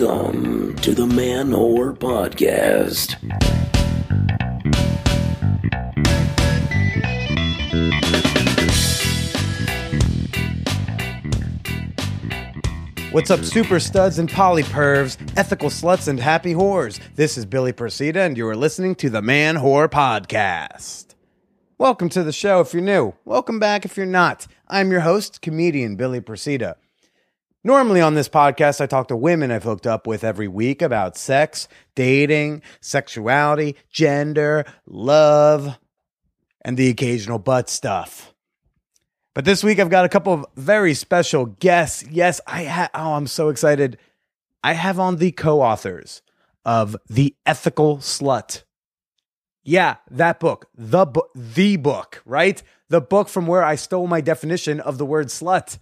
Welcome to the Man Whore Podcast. What's up, super studs and polypervs, ethical sluts and happy whores? This is Billy Procida, and you are listening to the Man Whore Podcast. Welcome to the show if you're new. Welcome back if you're not. I'm your host, comedian Billy Procida. Normally on this podcast, I talk to women I've hooked up with every week about sex, dating, sexuality, gender, love, and the occasional butt stuff. But this week I've got a couple of very special guests. Yes, I oh, I'm so excited. I have on the co-authors of The Ethical Slut. Yeah, that book. The book, the book, right? The book from where I stole my definition of the word slut.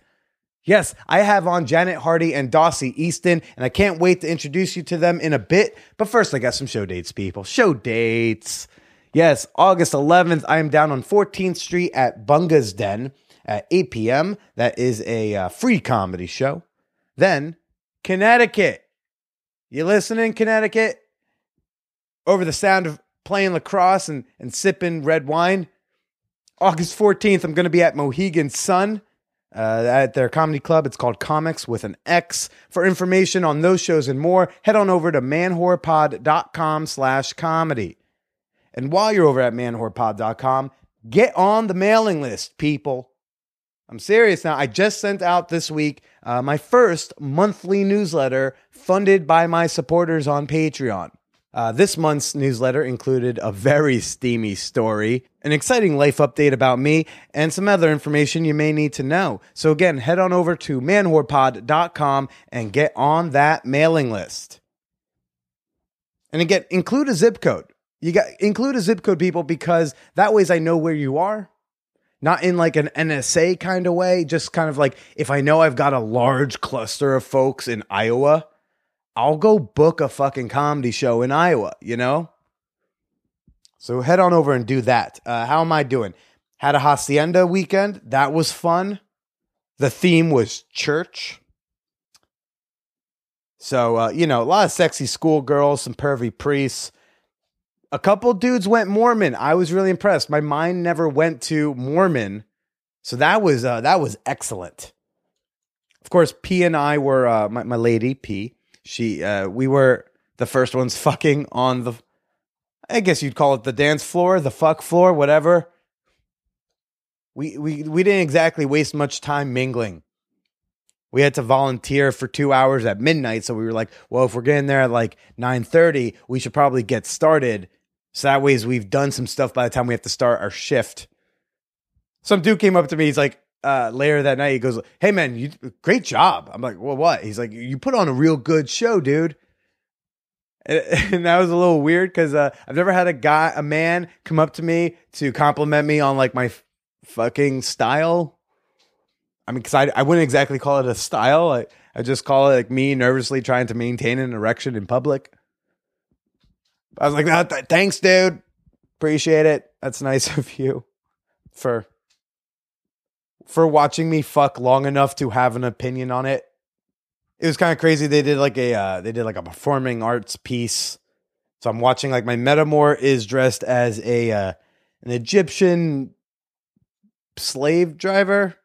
Yes, I have on Janet Hardy and Dossie Easton, and I can't wait to introduce you to them in a bit. But first, I got some show dates, people. Show dates. Yes, August 11th, I am down on 14th Street at Bunga's Den at 8 p.m. That is a uh, free comedy show. Then, Connecticut. You listening, Connecticut? Over the sound of playing lacrosse and, and sipping red wine. August 14th, I'm going to be at Mohegan Sun uh, at their comedy club. It's called Comix with an X. For information on those shows and more, head on over to manwhorepod.com slash comedy. And while you're over at manwhorepod.com, get on the mailing list, people. I'm serious now. I just sent out this week uh, my first monthly newsletter funded by my supporters on Patreon. Uh, this month's newsletter included a very steamy story, an exciting life update about me, and some other information you may need to know. So, again, head on over to manwhorepod.com and get on that mailing list. And again, include a zip code. You got include a zip code, people, because that ways I know where you are. Not in like an NSA kind of way, just kind of like if I know I've got a large cluster of folks in Iowa, I'll go book a fucking comedy show in Iowa, you know? So head on over and do that. Uh, how am I doing? Had a hacienda weekend. That was fun. The theme was church. So, uh, you know, a lot of sexy schoolgirls, some pervy priests. A couple dudes went Mormon. I was really impressed. My mind never went to Mormon. So that was uh, that was excellent. Of course, P and I were uh, my, my lady P. She uh, we were the first ones fucking on the I guess you'd call it the dance floor, the fuck floor, whatever. We we we didn't exactly waste much time mingling. We had to volunteer for two hours at midnight, so we were like, "Well, if we're getting there at like nine thirty, we should probably get started." So that ways we've done some stuff by the time we have to start our shift. Some dude came up to me. He's like, uh, later that night, he goes, "Hey man, you great job." I'm like, "Well, what?" He's like, "You put on a real good show, dude." And, and that was a little weird because uh, I've never had a guy, a man, come up to me to compliment me on like my f- fucking style. I mean, because I, I wouldn't exactly call it a style. I, I just call it like me nervously trying to maintain an erection in public. I was like, no, th- thanks, dude. Appreciate it. That's nice of you for for watching me fuck long enough to have an opinion on it. It was kind of crazy. They did like a uh, they did like a performing arts piece. So I'm watching like my metamour is dressed as a uh, an Egyptian slave driver,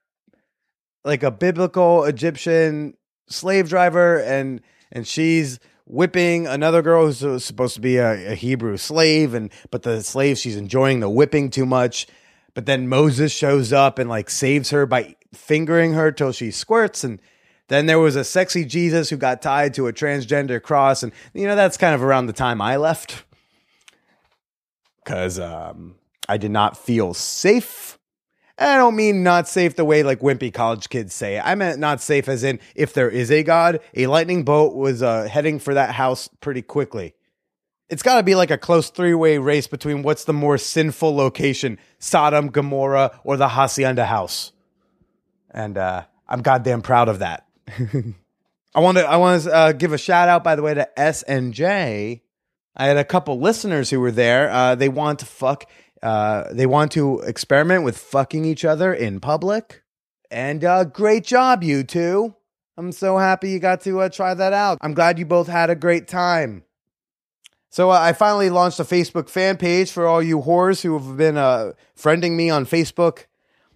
like a biblical Egyptian slave driver, and and she's whipping another girl who's supposed to be a, a Hebrew slave, and but the slave she's enjoying the whipping too much. But then Moses shows up and like saves her by fingering her till she squirts. And then there was a sexy Jesus who got tied to a transgender cross. And, you know, that's kind of around the time I left because um, I did not feel safe. And I don't mean not safe the way like wimpy college kids say. I meant not safe as in if there is a God, a lightning bolt was uh, heading for that house pretty quickly it's got to be like a close three way race between what's the more sinful location, Sodom, Gomorrah, or the Hacienda House. And uh, I'm goddamn proud of that. I want to I want to uh, give a shout out by the way to S and J. I had a couple listeners who were there. Uh, they want to fuck. Uh, they want to experiment with fucking each other in public. And uh, great job, you two. I'm so happy you got to uh, try that out. I'm glad you both had a great time. So uh, I finally launched a Facebook fan page for all you whores who have been uh, friending me on Facebook.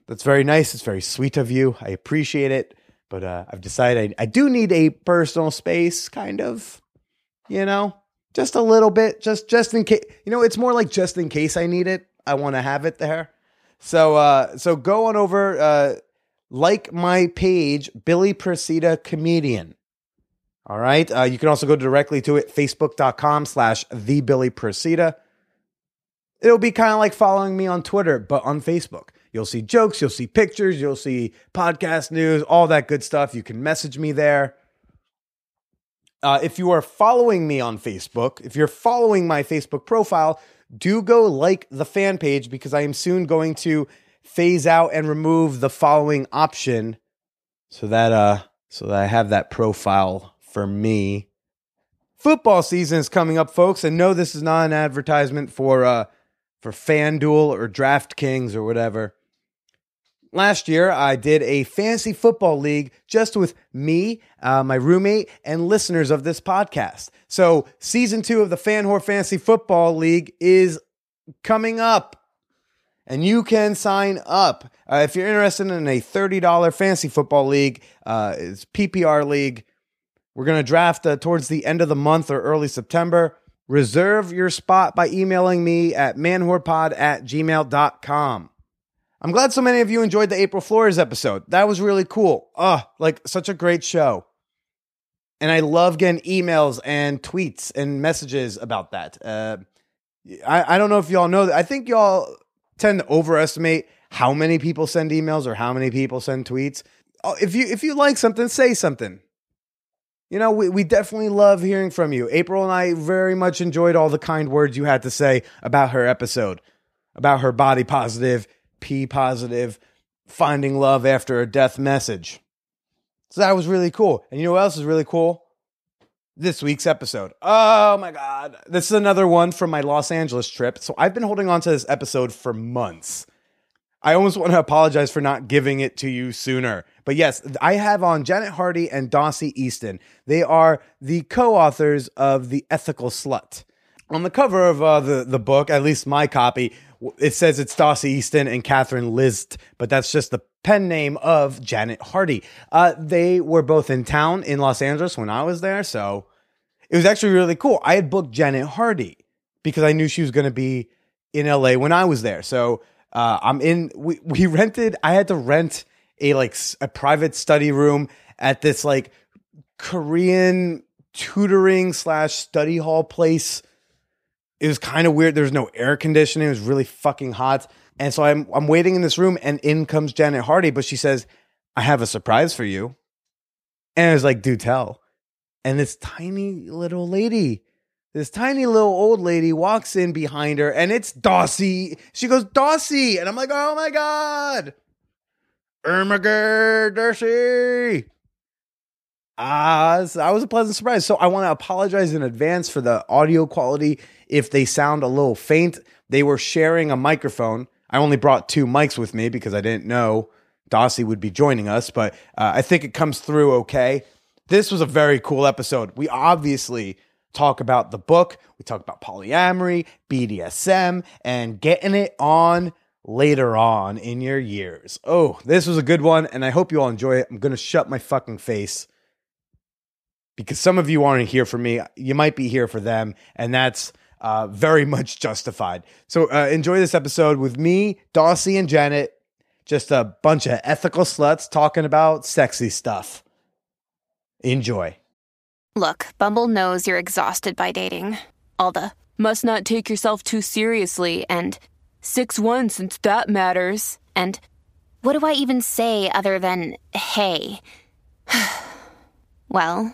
That's very nice. It's very sweet of you. I appreciate it. But uh, I've decided I, do need a personal space, kind of. You know, just a little bit, just just in case. You know, it's more like just in case I need it. I want to have it there. So uh, so go on over, uh, like my page, Billy Procida Comedian. All right. Uh, you can also go directly to it, facebook.com slash the Billy Procida. It'll be kind of like following me on Twitter, but on Facebook. You'll see jokes, you'll see pictures, you'll see podcast news, all that good stuff. You can message me there. Uh, if you are following me on Facebook, if you're following my Facebook profile, do go like the fan page because I am soon going to phase out and remove the following option so that uh so that I have that profile for me. Football season is coming up, folks, and no, this is not an advertisement for uh for FanDuel or DraftKings or whatever. Last year, I did a fantasy football league just with me, uh, my roommate, and listeners of this podcast. So, season two of the Fan Whore Fantasy Football League is coming up, and you can sign up uh, if you're interested in a thirty-dollar fantasy football league. Uh, it's PPR league. We're gonna draft uh, towards the end of the month or early September. Reserve your spot by emailing me at manwhorepod at gmail.com. I'm glad so many of you enjoyed the April Flores episode. That was really cool. Uh, like such a great show. And I love getting emails and tweets and messages about that. Uh, I, I don't know if y'all know that. I think y'all tend to overestimate how many people send emails or how many people send tweets. Oh, if you if you like something, say something. You know, we, we definitely love hearing from you. April and I very much enjoyed all the kind words you had to say about her episode, about her body positive P positive, finding love after a death message. So that was really cool. And you know what else is really cool? This week's episode. Oh my God. This is another one from my Los Angeles trip. So I've been holding on to this episode for months. I almost want to apologize for not giving it to you sooner. But yes, I have on Janet Hardy and Dossie Easton. They are the co authors of The Ethical Slut. On the cover of uh, the, the book, at least my copy, it says it's Dossie Easton and Catherine Liszt, but that's just the pen name of Janet Hardy. Uh, they were both in town in Los Angeles when I was there, so it was actually really cool. I had booked Janet Hardy because I knew she was going to be in LA when I was there. So uh, I'm in. We we rented. I had to rent a like a private study room at this like Korean tutoring slash study hall place it was kind of weird. There was no air conditioning. It was really fucking hot. And so I'm I'm waiting in this room and in comes Janet Hardy, but she says, I have a surprise for you. And I was like, do tell. And this tiny little lady, this tiny little old lady walks in behind her and it's Dossie. She goes, Dossie. And I'm like, oh my God. Ermagerd Dossie. Ah, uh, I was a pleasant surprise. So I want to apologize in advance for the audio quality if they sound a little faint. They were sharing a microphone. I only brought two mics with me because I didn't know Dossie would be joining us, but uh, I think it comes through okay. This was a very cool episode. We obviously talk about the book, we talk about polyamory, BDSM, and getting it on later on in your years. Oh, this was a good one, and I hope you all enjoy it. I'm going to shut my fucking face because some of you aren't here for me. You might be here for them, and that's uh, very much justified. So uh, enjoy this episode with me, Dossie, and Janet. Just a bunch of ethical sluts talking about sexy stuff. Enjoy. Look, Bumble knows you're exhausted by dating. All the must not take yourself too seriously and 6 1 since that matters. And what do I even say other than hey? well,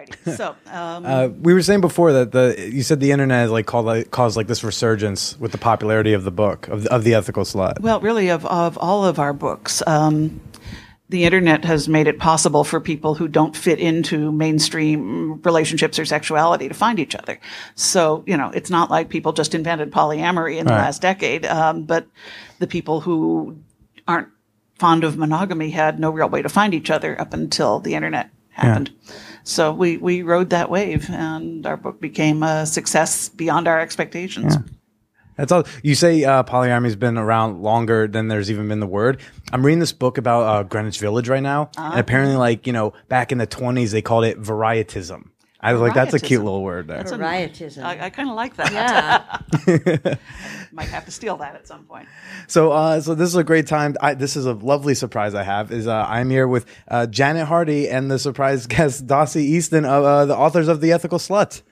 Alrighty. So, um, Uh, we were saying before that the you said the internet has like called like, caused like this resurgence with the popularity of the book of the, of the ethical slut. well, really, of, of all of our books, um, the internet has made it possible for people who don't fit into mainstream relationships or sexuality to find each other. So, you know, it's not like people just invented polyamory in the Right. last decade, um, but the people who aren't fond of monogamy had no real way to find each other up until the internet happened. So we, we rode that wave and our book became a success beyond our expectations. That's all. You say uh, polyamy's been around longer than there's even been the word. I'm reading this book about uh, Greenwich Village right now, and apparently, like you know, back in the 20s, they called it varietism. I was like, that's a cute little word there. That's a- Varietism. I, I kind of like that. yeah. Might have to steal that at some point. So, uh, so this is a great time. I, this is a lovely surprise I have. Is uh, I'm here with uh, Janet Hardy and the surprise guest Dossie Easton, of uh, the authors of The Ethical Slut.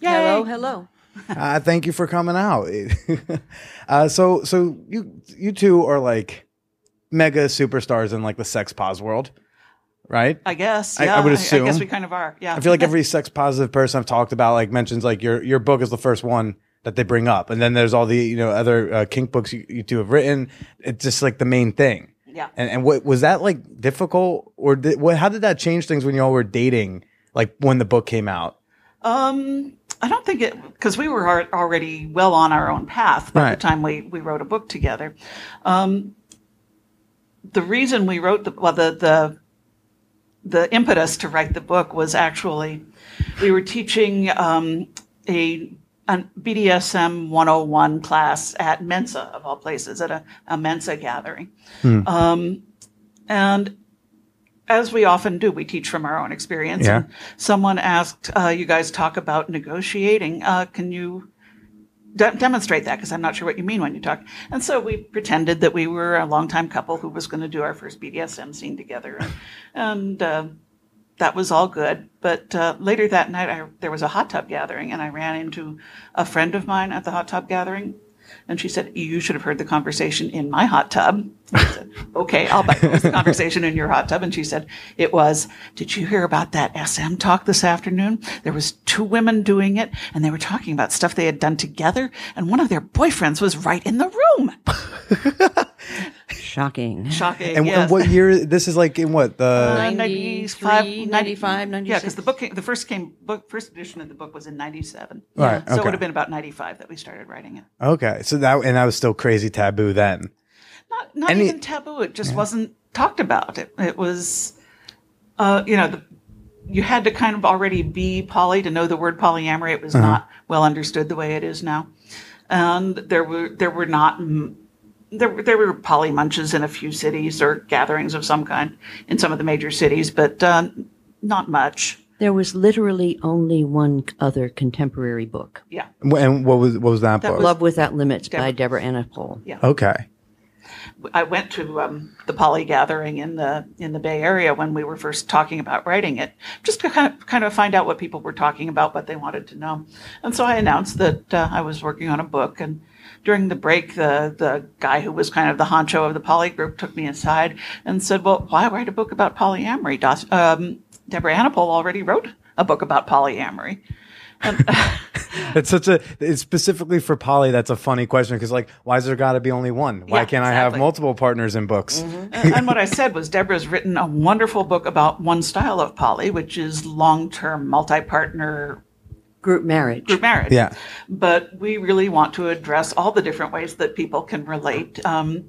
hello, hello. Uh, thank you for coming out. uh, so, so you you two are like mega superstars in like the sex-pos world, right? I guess. I- Yeah, I would I, guess we kind of are. Yeah. I feel like every sex positive person I've talked about like mentions like your your book is the first one that they bring up, and then there's all the you know other uh, kink books you, you two have written. It's just like the main thing. Yeah. And and what was that like difficult or did, what? How did that change things when you all were dating? Like when the book came out. Um, I don't think it because we were already well on our own path by Right. the time we we wrote a book together. Um, the reason we wrote the well the the the impetus to write the book was actually we were teaching um, a an BDSM 101 class at Mensa of all places at a, a Mensa gathering. Um, and as we often do, we teach from our own experience. Yeah. And someone asked, uh, "You guys talk about negotiating. Uh, can you de- demonstrate that? Because I'm not sure what you mean when you talk." And so we pretended that we were a longtime couple who was going to do our first BDSM scene together, and uh, that was all good. But uh, later that night, I, there was a hot tub gathering, and I ran into a friend of mine at the hot tub gathering. And she said, You should have heard the conversation in my hot tub. I said, Okay, I'll bet it was the conversation in your hot tub. And she said, It was, Did you hear about that SM talk this afternoon? There was two women doing it, and they were talking about stuff they had done together, and one of their boyfriends was right in the room. Shocking. Shocking. And, yes. and what year? This is like in what the Uh, 93, 95, 95, Yeah, because the book, came, the first came, book, first edition of the book was in '97. Right, So it would have been about '95 that we started writing it. okay. So that and that was still crazy taboo then. Not, not Any- even taboo. It just wasn't talked about. It, it was, uh, you know, the, you had to kind of already be poly to know the word polyamory. It was not well understood the way it is now, and there were there were not. There, were- there were poly munches in a few cities or gatherings of some kind in some of the major cities, but uh, not much. There was literally only one other contemporary book, Yeah. And what was what was that, That book? was- Love Without Limits by Deborah- Deborah Anna Pohl. Yeah. okay. I went to um, the poly gathering in the in the Bay Area when we were first talking about writing it, just to kind of kind of find out what people were talking about, what they wanted to know. And so I announced that uh, I was working on a book. And during the break, the the guy who was kind of the honcho of the poly group took me aside and said, "Well, why write a book about polyamory? Um, Deborah Anapol already wrote a book about polyamory." And, It's such a it's specifically for poly. That's a funny question because like, why is there got to be only one? Why Yeah, can't I have multiple partners in books? and, and what I said was Deborah's written a wonderful book about one style of poly, which is long-term multi-partner Group marriage. group marriage. Yeah. But we really want to address all the different ways that people can relate, um,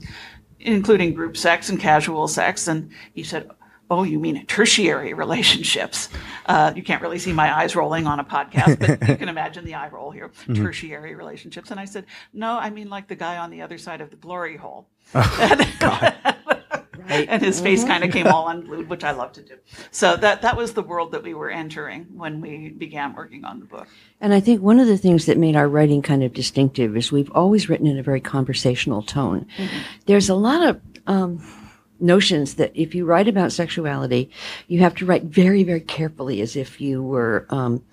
including group sex and casual sex. And he said, Oh, you mean tertiary relationships? Uh, you can't really see my eyes rolling on a podcast, but you can imagine the eye roll here. Tertiary relationships. And I said, No, I mean like the guy on the other side of the glory hole. and his face kind of came all unglued, which I love to do. So that that was the world that we were entering when we began working on the book. And I think one of the things that made our writing kind of distinctive is we've always written in a very conversational tone. There's a lot of um, notions that if you write about sexuality, you have to write very, very carefully as if you were um,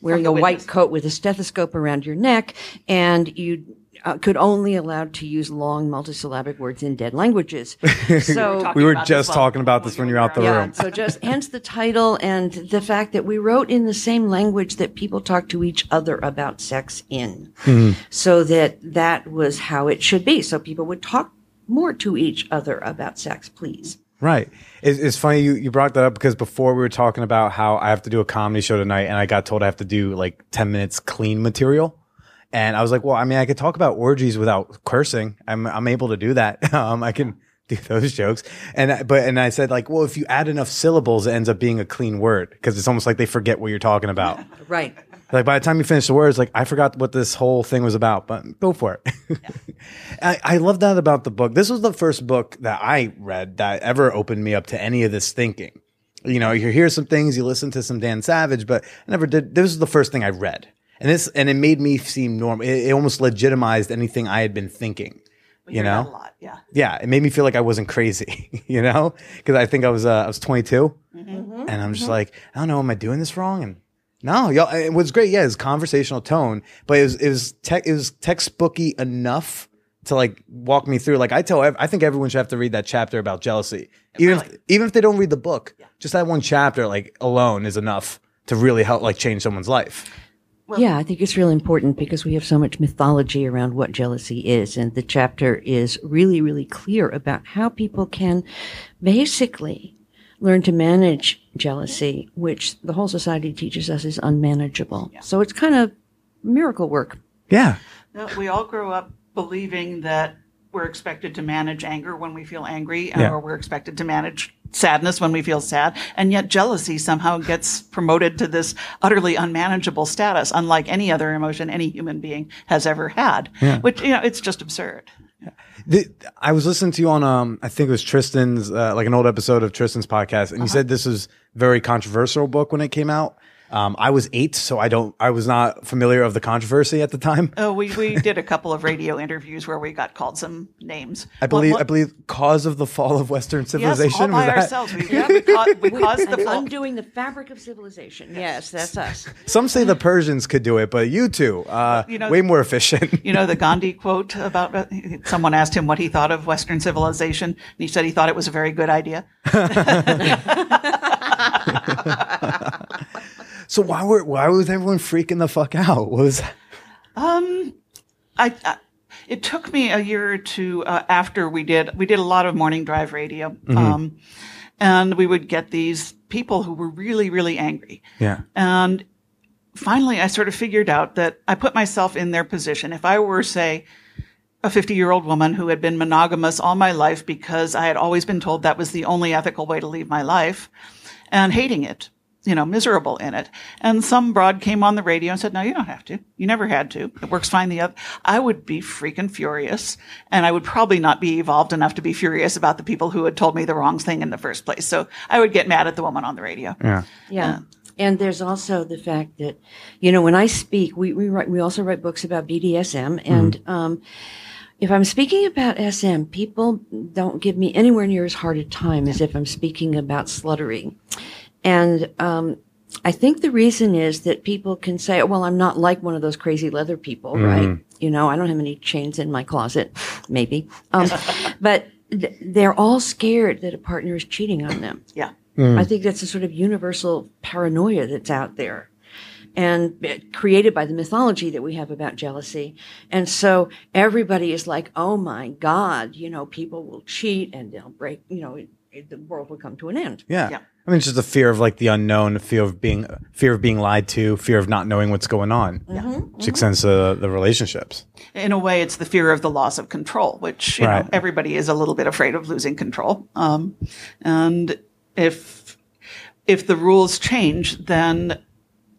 wearing the a white coat with a stethoscope around your neck and you uh, could only allowed to use long multisyllabic words in dead languages. So We were just talking about this when you're out the yeah, room. so just hence the title and the fact that we wrote in the same language that people talk to each other about sex in. So that that was how it should be. So people would talk more to each other about sex, please. Right. It's, it's funny you, you brought that up because before we were talking about how I have to do a comedy show tonight and I got told I have to do like 10 minutes clean material. And I was like, well, I mean, I could talk about orgies without cursing. I'm, I'm able to do that. Um, I can do those jokes. And, I- but, and I said like, well, if you add enough syllables, it ends up being a clean word because it's almost like they forget what you're talking about. Right. Like by the time you finish the words, like I forgot what this whole thing was about, but go for it. I, I love that about the book. This was the first book that I read that ever opened me up to any of this thinking. You know, you hear some things, you listen to some Dan Savage, but I never did. This was the first thing I read, and this and it made me seem normal. It, it almost legitimized anything I had been thinking. You know? a lot, yeah. Yeah, it made me feel like I wasn't crazy, you know, because I think I was uh, I was 22, Mm-hmm. and I'm just like, I don't know, am I doing this wrong? And no, y'all, it was great. Yeah, it's conversational tone, but it was it was tech it was textbooky enough to like walk me through. Like I tell, I think everyone should have to read that chapter about jealousy, even if even if they don't read the book. Just that one chapter, like alone, is enough to really help like change someone's life. yeah, I think it's really important because we have so much mythology around what jealousy is. And the chapter is really, really clear about how people can basically learn to manage jealousy, which the whole society teaches us is unmanageable. Yeah. So it's kind of miracle work. Yeah, No, we all grow up believing that we're expected to manage anger when we feel angry, uh, Yeah. or we're expected to manage sadness when we feel sad, and yet jealousy somehow gets promoted to this utterly unmanageable status, unlike any other emotion any human being has ever had. yeah. Which you know, it's just absurd. The, I was listening to you on, um, I think it was Tristan's, uh, like an old episode of Tristan's podcast, and you said this was very controversial book when it came out. Um, I was eight, so I don't, I was not familiar of the controversy at the time. Oh, we, we did a couple of radio interviews where we got called some names. I believe, One- I believe, cause of the fall of Western yes, civilization all by was that. ourselves. We, yeah, we, caused, we caused the fall. undoing the fabric of civilization. Yes, that's us. Some say the Persians could do it, but you two, uh, you know- way more efficient. You know the Gandhi quote about uh, someone asked him what he thought of Western civilization, and he said he thought it was a very good idea. so why were, why was everyone freaking the fuck out? What was I, I it took me a year or two uh, after we did we did a lot of morning drive radio, um, and we would get these people who were really really angry. yeah, And finally, I sort of figured out that I put myself in their position. If I were, say, a 50 year old woman who had been monogamous all my life because I had always been told that was the only ethical way to leave my life and hating it, you know, miserable in it. And some broad came on the radio and said, no, you don't have to. You never had to. It works fine the other. I would be freaking furious and I would probably not be evolved enough to be furious about the people who had told me the wrong thing in the first place. So I would get mad at the woman on the radio. yeah, Yeah. And there's also the fact that, you know, when I speak, we, we write, we also write books about BDSM. And, um, if I'm speaking about SM, people don't give me anywhere near as hard a time as if I'm speaking about sluttery. And, um, I think the reason is that people can say, well, I'm not like one of those crazy leather people, right? You know, I don't have any chains in my closet, maybe. Um, but th- they're all scared that a partner is cheating on them. Yeah. I think that's a sort of universal paranoia that's out there and uh, created by the mythology that we have about jealousy. And so everybody is like, oh my God, you know, people will cheat and they'll break, you know, the world would come to an end. yeah. Yeah. I mean, it's just the fear of like the unknown, fear of being, fear of being lied to, fear of not knowing what's going on, which extends to the relationships. in a way, it's the fear of the loss of control, which you Right. know everybody is a little bit afraid of losing control. Um, and if if the rules change, then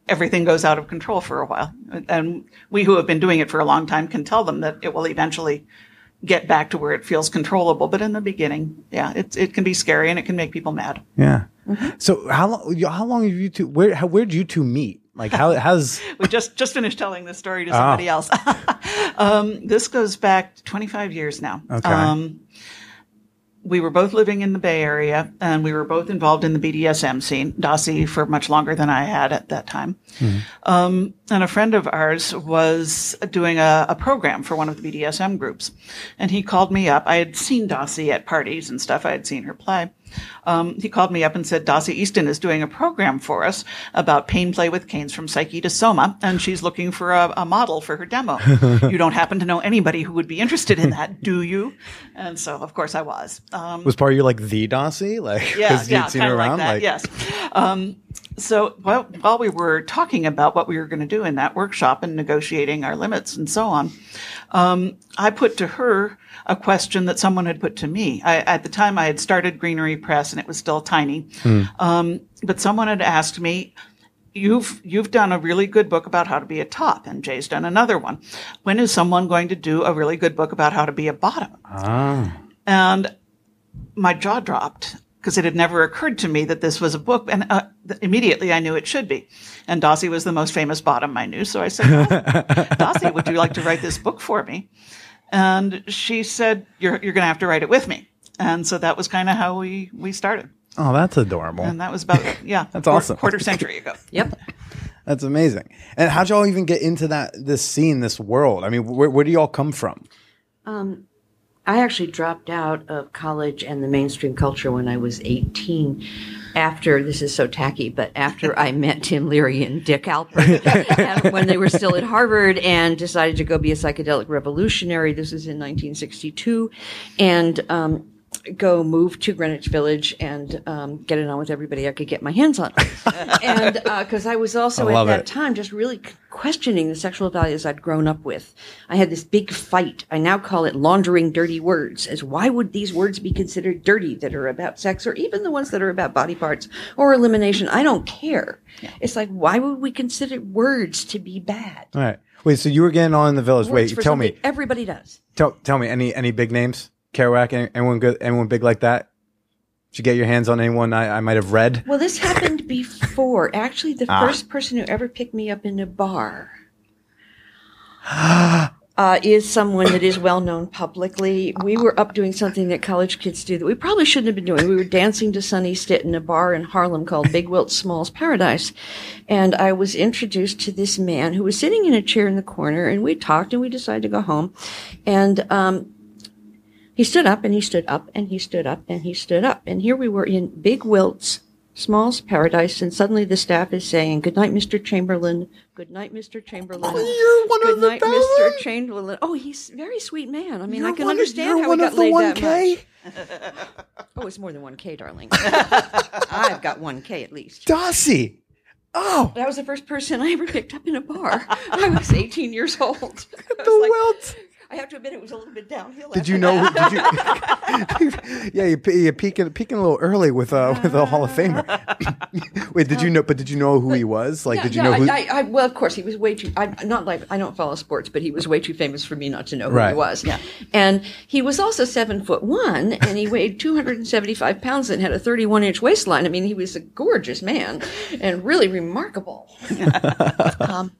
everything goes out of control for a while. And we who have been doing it for a long time can tell them that it will eventually get back to where it feels controllable. But in the beginning, yeah, it it can be scary and it can make people mad. Yeah. So how long? How long have you two? Where? How, where did you two meet? Like how? How's? We just just finished telling this story to somebody else. um, this goes back 25 years now. Okay. Um, we were both living in the Bay Area, and we were both involved in the BDSM scene. Dossie for much longer than I had at that time. Um, and a friend of ours was doing a, a program for one of the BDSM groups, and he called me up. I had seen Dossie at parties and stuff. I had seen her play. Um, he called me up and said, Dossie Easton is doing a program for us about pain play with canes from psyche to soma, and she's looking for a, a model for her demo. you don't happen to know anybody who would be interested in that, do you? And so, of course, I was. Um, Was part of you like the Dossie? Like yeah, yeah, kind of like that. yes. Um, so while, while we were talking about what we were going to do in that workshop and negotiating our limits and so on, um, I put to her a question that someone had put to me. I, at the time, I had started Greenery Press, and it was still tiny. Um, but someone had asked me, "You've you've done a really good book about how to be a top, and Jay's done another one. When is someone going to do a really good book about how to be a bottom?" And my jaw dropped because it had never occurred to me that this was a book. And uh, immediately I knew it should be. And Dossie was the most famous bottom I knew. So I said, well, Dossie, would you like to write this book for me? And she said, you're, you're going to have to write it with me. And so that was kind of how we, we started. Oh, that's adorable. And that was about, yeah, That's quar- awesome. quarter century ago. Yep. That's amazing. And how'd y'all even get into that this scene, this world? I mean, where, where do y'all come from? I actually dropped out of college and the mainstream culture when I was 18. After this is so tacky, but after I met Tim Leary and Dick Alpert, when they were still at Harvard and decided to go be a psychedelic revolutionary, this was in 1962, and um, go move to Greenwich Village and um, get it on with everybody I could get my hands on. and because I was also I at that it. time just really questioning the sexual values I'd grown up with. I had this big fight. I now call it laundering dirty words, as why would these words be considered dirty that are about sex, or even the ones that are about body parts or elimination? I don't care. It's like, why would we consider words to be bad? All right. Wait, so you were getting on in the village. Words Wait, tell me. Everybody does. Tell, tell me any any big names? Kerouac, anyone good? Anyone big like that? Did you get your hands on anyone I, I might have read? Well, this happened before. Actually, the Ah. first person who ever picked me up in a bar uh, is someone that is well known publicly. We were up doing something that college kids do that we probably shouldn't have been doing. We were dancing to Sonny Stitt in a bar in Harlem called Big Wilt Small's Paradise. And I was introduced to this man who was sitting in a chair in the corner, and we talked and we decided to go home. And um, he stood up and he stood up and he stood up and he stood up. And here we were in Big Wilt's Small's Paradise, and suddenly the staff is saying, Good night, Mr. Chamberlain. Good night, Mr. Chamberlain. you're one Good of the night? Mr. Chamberlain. Oh, he's a very sweet man. I mean, I You're can one understand how he got laid that 1K? much. Oh, it's more than 1K, darling. I've got 1K at least. Dossie. Oh, That was the first person I ever picked up in a bar. I was 18 years old. The like- Wilt. I have to admit, it was a little bit downhill. Did you know? Did you? yeah, you you're peeking peeking a little early with uh with a Hall of Famer. Wait, did you know? But did you know who he was? Like, Yeah, did you yeah, know who? I, I, I, well, of course, he was way too. I, not like I don't follow sports, but he was way too famous for me not to know who Right. he was. Yeah. And he was also seven foot one, and he weighed two hundred and seventy five pounds and had a thirty one inch waistline. I mean, he was a gorgeous man and really remarkable. um,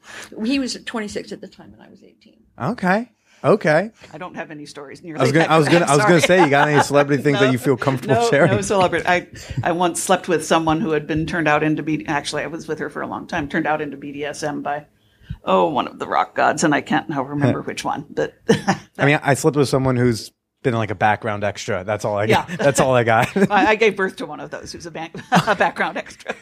he was twenty six at the time, and I was eighteen. okay, okay. I don't have any stories nearly. I was gonna, that I was gonna, I was gonna say, you got any celebrity things that you feel comfortable no, sharing? No celebrity. I, I once slept with someone who had been turned out into B. Actually, I was with her for a long time. Turned out into BDSM by, oh, one of the rock gods, and I can't now remember which one. But I mean, I slept with someone who's been like a background extra. That's all I got. Yeah. That's all I got. I, I gave birth to one of those who's a, bank, a background extra.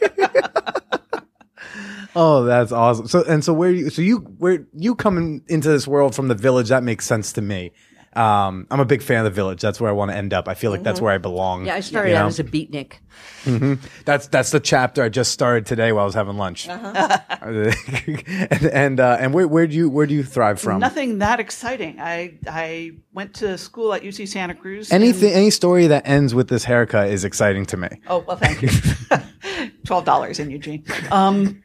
Oh, that's awesome. So and so where you so you where you coming into this world from the village? That makes sense to me. Um, I'm a big fan of the village. That's where I want to end up. I feel like that's where I belong. Mm-hmm. Yeah, I started you out as a beatnik. That's that's the chapter I just started today while I was having lunch. Uh-huh. and and, uh, and where where do you where do you thrive from? Nothing that exciting. I I went to school at UC Santa Cruz. and- Anything any story that ends with this haircut is exciting to me. Oh well, thank you. Twelve dollars in Eugene. Um,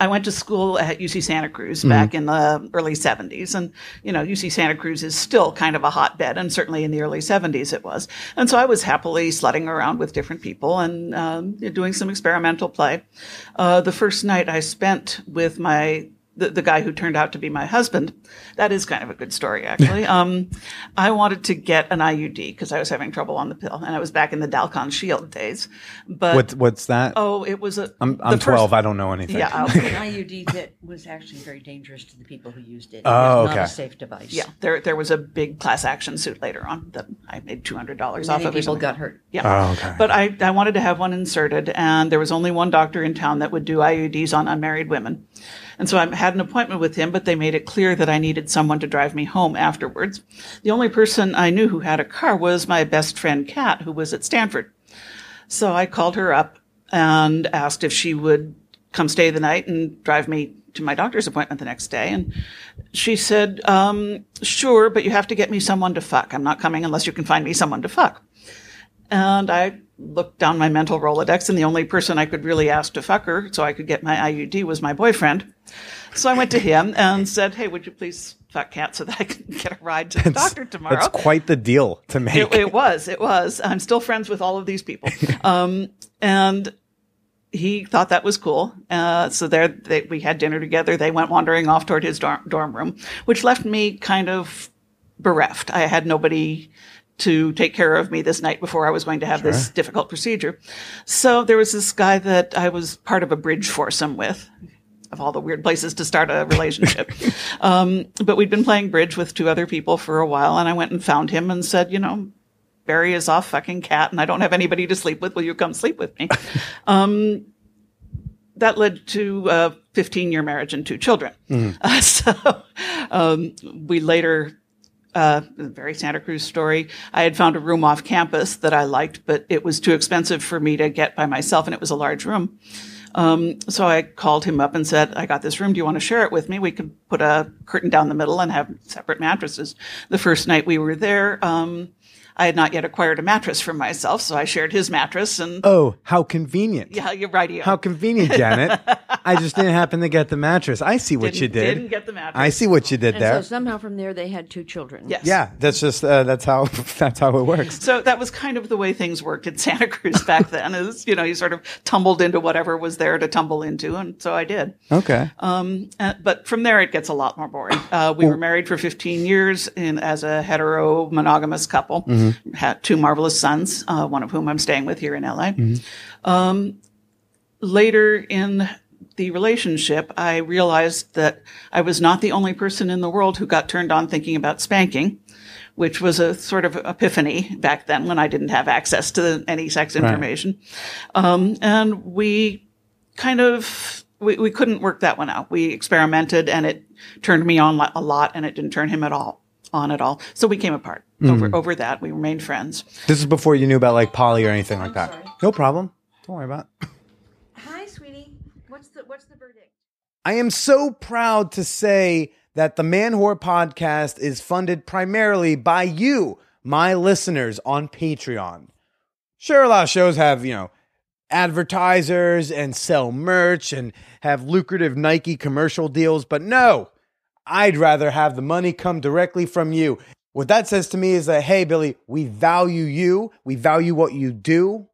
I went to school at UC Santa Cruz Mm-hmm. back in the early 70s. And, you know, UC Santa Cruz is still kind of a hotbed, and certainly in the early 70s it was. And so I was happily sledding around with different people and um, doing some experimental play. Uh, the first night I spent with my the, the guy who turned out to be my husband. That is kind of a good story, actually. um, I wanted to get an IUD because I was having trouble on the pill, and I was back in the Dalkon Shield days. But What, what's that? oh, it was a. I'm, I'm first- 12. I don't know anything. Yeah, I'll- an IUD that was actually very dangerous to the people who used it. It Oh, was okay. not a safe device. Yeah, there there was a big class action suit later on that I made two hundred dollars off of. people something. got hurt. Yeah. Oh, okay. But I, I wanted to have one inserted, and there was only one doctor in town that would do IUDs on unmarried women. And so I had an appointment with him, but they made it clear that I needed someone to drive me home afterwards. The only person I knew who had a car was my best friend, Kat, who was at Stanford. So I called her up and asked if she would come stay the night and drive me to my doctor's appointment the next day. And she said, um, sure, but you have to get me someone to fuck. I'm not coming unless you can find me someone to fuck. And I looked down my mental Rolodex, and the only person I could really ask to fuck her so I could get my IUD was my boyfriend. So I went to him and said, Hey, would you please fuck Cat so that I can get a ride to the doctor tomorrow? That's quite the deal to make. It, it was. It was. I'm still friends with all of these people. Um, and he thought that was cool. Uh, so there, they, we had dinner together. They went wandering off toward his dorm, dorm room, which left me kind of bereft. I had nobody to take care of me this night before I was going to have this difficult procedure. So there was this guy that I was part of a bridge foursome with. Of all the weird places to start a relationship. um, but we'd been playing bridge with two other people for a while, and I went and found him and said, you know, Barry is off fucking cat and I don't have anybody to sleep with. Will you come sleep with me? um, that led to a 15 year marriage and two children. Uh, so um, we later, uh, very Santa Cruz story. I had found a room off campus that I liked, but it was too expensive for me to get by myself and it was a large room. Um, so I called him up and said, I got this room. Do you want to share it with me? We could put a curtain down the middle and have separate mattresses. The first night we were there, um, I had not yet acquired a mattress for myself, so I shared his mattress and oh, how convenient. yeah, you're right. How convenient, Janet. I just didn't happen to get the mattress. I see what didn't, you did. Didn't get the mattress. I see what you did And there. so somehow from there they had two children. Yes. yeah, that's just uh, that's how that's how it works. So that was kind of the way things worked in Santa Cruz back then. Is you know you sort of tumbled into whatever was there to tumble into, and so I did. Okay. Um, uh, but from there, it gets a lot more boring. Uh, we were married for 15 years in, as a hetero monogamous couple, had two marvelous sons, uh, one of whom I'm staying with here in LA. Um, later in the relationship, I realized that I was not the only person in the world who got turned on thinking about spanking. Which was a sort of epiphany back then when I didn't have access to any sex information. Um, and we kind of we, we couldn't work that one out. We experimented and it turned me on a lot and it didn't turn him at all on at all. So we came apart over mm. over that. We remained friends. This is before you knew about like poly or anything like that. No problem. Don't worry about. it. Hi, sweetie. What's the what's the verdict? I am so proud to say that the Man Whore podcast is funded primarily by you, my listeners, on Patreon. Sure, a lot of shows have, you know, advertisers and sell merch and have lucrative Nike commercial deals, but no, I'd rather have the money come directly from you. What that says to me is that, hey, Billy, we value you, we value what you do,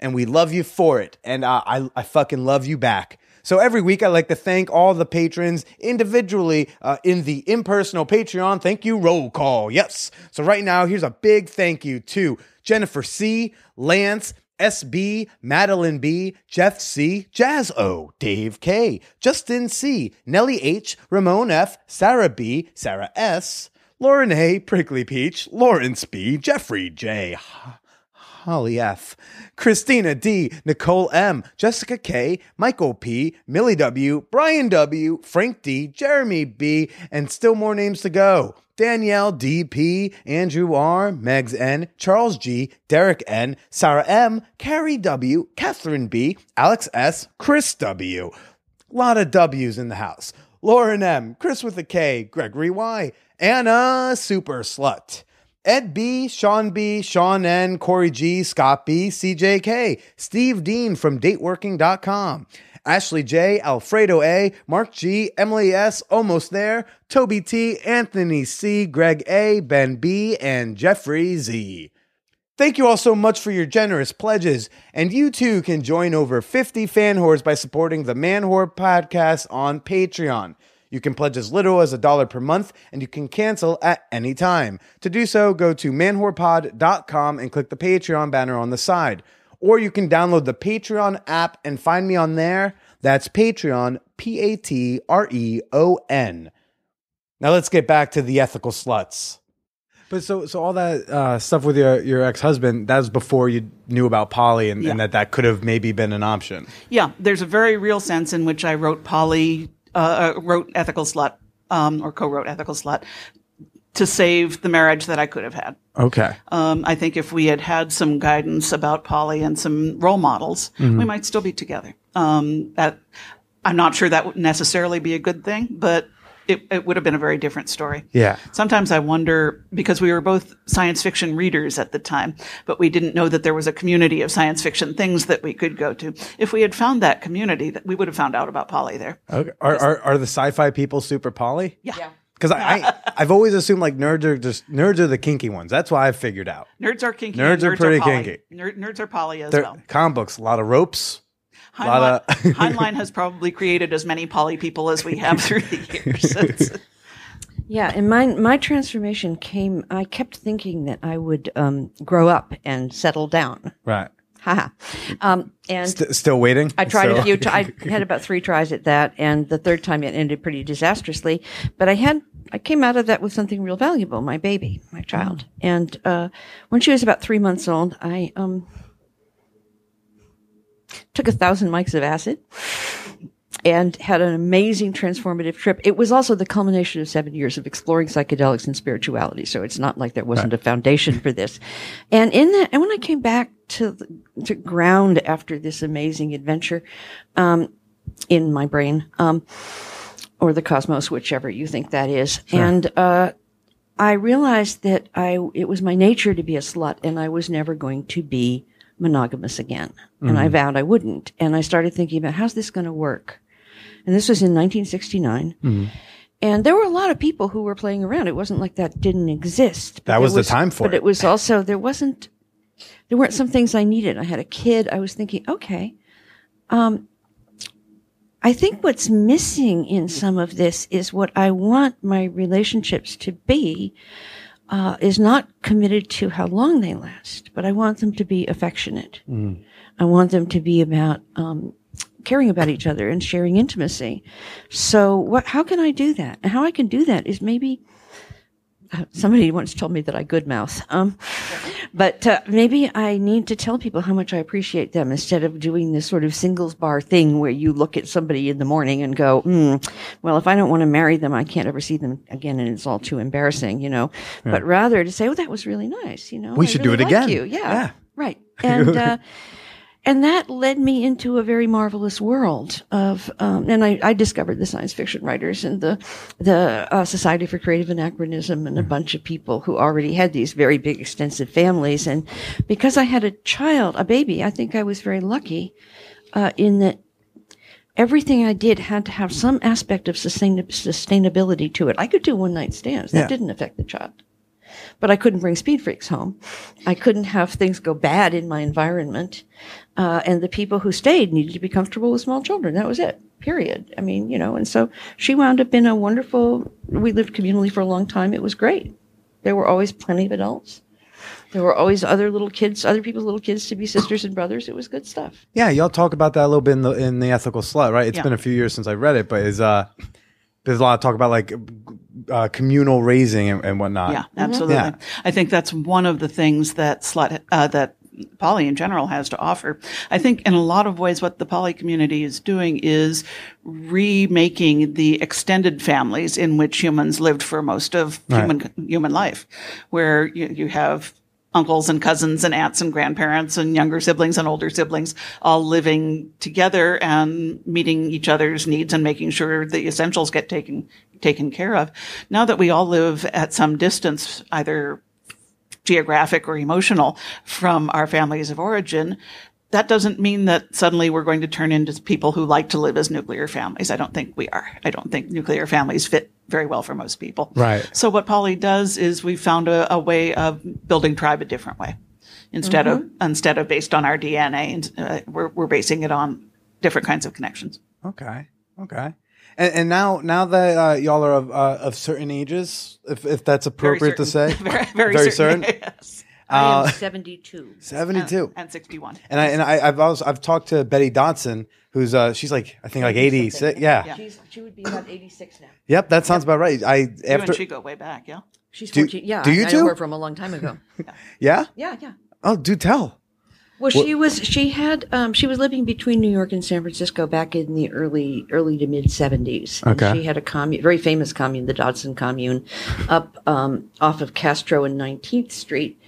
and we love you for it. And uh, I, I fucking love you back. So every week, I like to thank all the patrons individually uh, in the impersonal Patreon. Thank you, roll call. Yes. So right now, here's a big thank you to Jennifer C, Lance, SB, Madeline B, Jeff C, Jazz O, Dave K, Justin C, Nellie H, Ramon F, Sarah B, Sarah S, Lauren A, Prickly Peach, Lawrence B, Jeffrey J, Holly F, Christina D, Nicole M, Jessica K, Michael P, Millie W, Brian W, Frank D, Jeremy B, and still more names to go. Danielle DP, Andrew R, Megs N, Charles G, Derek N, Sarah M, Carrie W, Catherine B, Alex S, Chris W. Lot of W's in the house. Lauren M, Chris with a K, Gregory Y, Anna Super Slut. Ed B, Sean B, Sean N, Corey G, Scott B, CJK, Steve Dean from dateworking.com, Ashley J, Alfredo A, Mark G, Emily S, almost there, Toby T, Anthony C, Greg A, Ben B, and Jeffrey Z. Thank you all so much for your generous pledges, and you too can join over 50 fan whores by supporting the Man Whore podcast on Patreon. You can pledge as little as a dollar per month, and you can cancel at any time. To do so, go to manwhorepod.com and click the Patreon banner on the side. Or you can download the Patreon app and find me on there. That's Patreon, P A T R E O N. Now let's get back to the ethical sluts. But so so all that uh, stuff with your your ex husband that was before you knew about poly, and, Yeah. and that that could have maybe been an option. Yeah, there's a very real sense in which I wrote Polly, uh, uh, wrote Ethical Slut, um, or co-wrote Ethical Slut, to save the marriage that I could have had. Okay. Um, I think if we had had some guidance about poly and some role models, Mm-hmm. we might still be together. Um, that I'm not sure that would necessarily be a good thing, but it, it would have been a very different story. Yeah. Sometimes I wonder because we were both science fiction readers at the time, but we didn't know that there was a community of science fiction things that we could go to. If we had found that community, that we would have found out about poly there. Okay. Are, are are the sci-fi people super poly? Yeah. yeah. Because I, I I've always assumed like nerds are just nerds are the kinky ones. That's why I've figured out. Nerds are kinky. Nerds and are pretty poly. kinky. Ner- nerds are poly as They're well. comic books, a lot of ropes. Heinlein, of- Heinlein has probably created as many poly people as we have through the years. It's- Yeah, and my my transformation came. I kept thinking that I would um, grow up and settle down. Right. Haha. Um, and St- still waiting. I tried So- a few. T- I had about three tries at that, and the third time it ended pretty disastrously. But I had. I came out of that with something real valuable. My baby, my child, and uh, when she was about three months old, I um, took a thousand mics of acid and had an amazing transformative trip. It was also the culmination of seven years of exploring psychedelics and spirituality. So it's not like there wasn't a foundation for this. And in that, and when I came back to the, to ground after this amazing adventure, um, in my brain, um, or the cosmos, whichever you think that is, and uh, I realized that I it was my nature to be a slut, and I was never going to be monogamous again. And I vowed I wouldn't. And I started thinking about how's this going to work. And this was in 1969. And there were a lot of people who were playing around. It wasn't like that didn't exist. That there was the time for But it. But it was also there wasn't. There weren't some things I needed. I had a kid. I was thinking, okay, um, I think what's missing in some of this is what I want my relationships to be uh, is not committed to how long they last, but I want them to be affectionate. I want them to be about um, caring about each other and sharing intimacy. So, what? How can I do that? And how I can do that is maybe. Somebody once told me that I good mouth. Um, but uh, maybe I need to tell people how much I appreciate them instead of doing this sort of singles bar thing where you look at somebody in the morning and go, mm, well, if I don't want to marry them, I can't ever see them again and it's all too embarrassing, you know. But rather to say, oh, that was really nice, you know. We I should do it again. You. Yeah, Yeah. Right. And, uh, and that led me into a very marvelous world of, um, and I, I discovered the science fiction writers and the the uh, Society for Creative Anachronism and a bunch of people who already had these very big, extensive families. And because I had a child, a baby, I think I was very lucky uh, in that everything I did had to have some aspect of sustain- sustainability to it. I could do one night stands. That Yeah. didn't affect the child. But I couldn't bring speed freaks home. I couldn't have things go bad in my environment. Uh, and the people who stayed needed to be comfortable with small children. That was it. Period. I mean, you know, and so she wound up in a wonderful, we lived communally for a long time. It was great. There were always plenty of adults. There were always other little kids, other people's little kids to be sisters and brothers. It was good stuff. Yeah, y'all talk about that a little bit in the in the ethical slut, right? It's Yeah. been a few years since I read it, but is uh there's a lot of talk about like uh, communal raising and, and whatnot. Yeah, absolutely. Yeah. I think that's one of the things that slut uh, that poly in general has to offer. I think in a lot of ways, what the poly community is doing is remaking the extended families in which humans lived for most of human human life, where you, you have uncles and cousins and aunts and grandparents and younger siblings and older siblings all living together and meeting each other's needs and making sure the essentials get taken taken care of. Now that we all live at some distance, either geographic or emotional from our families of origin, that doesn't mean that suddenly we're going to turn into people who like to live as nuclear families. I don't think we are. I don't think nuclear families fit very well for most people. Right. So what poly does is we found a, a way of building tribe a different way. Instead of instead of based on our DNA, and uh, we're we're basing it on different kinds of connections. Okay. Okay. And, and now, now that uh, y'all are of, uh, of certain ages, if, if that's Very appropriate to say, very, very, Very certain. certain? yes. I Uh, am 72. seventy-two. And, and 61. And I and I, I've also I've talked to Betty Dodson, who's uh she's like I think like eighty six. Yeah. Yeah. She's, she would be about 86 now. Yep, that sounds about right. I You after and she go way back, yeah. She's Do- yeah, do you I two? know her from a long time ago. yeah. yeah, yeah. Oh, do tell. Well, she was she had um, she was living between New York and San Francisco back in the early early to mid seventies. Okay. she had a commune, very famous commune, the Dodson Commune, up um, off of Castro and Nineteenth Street,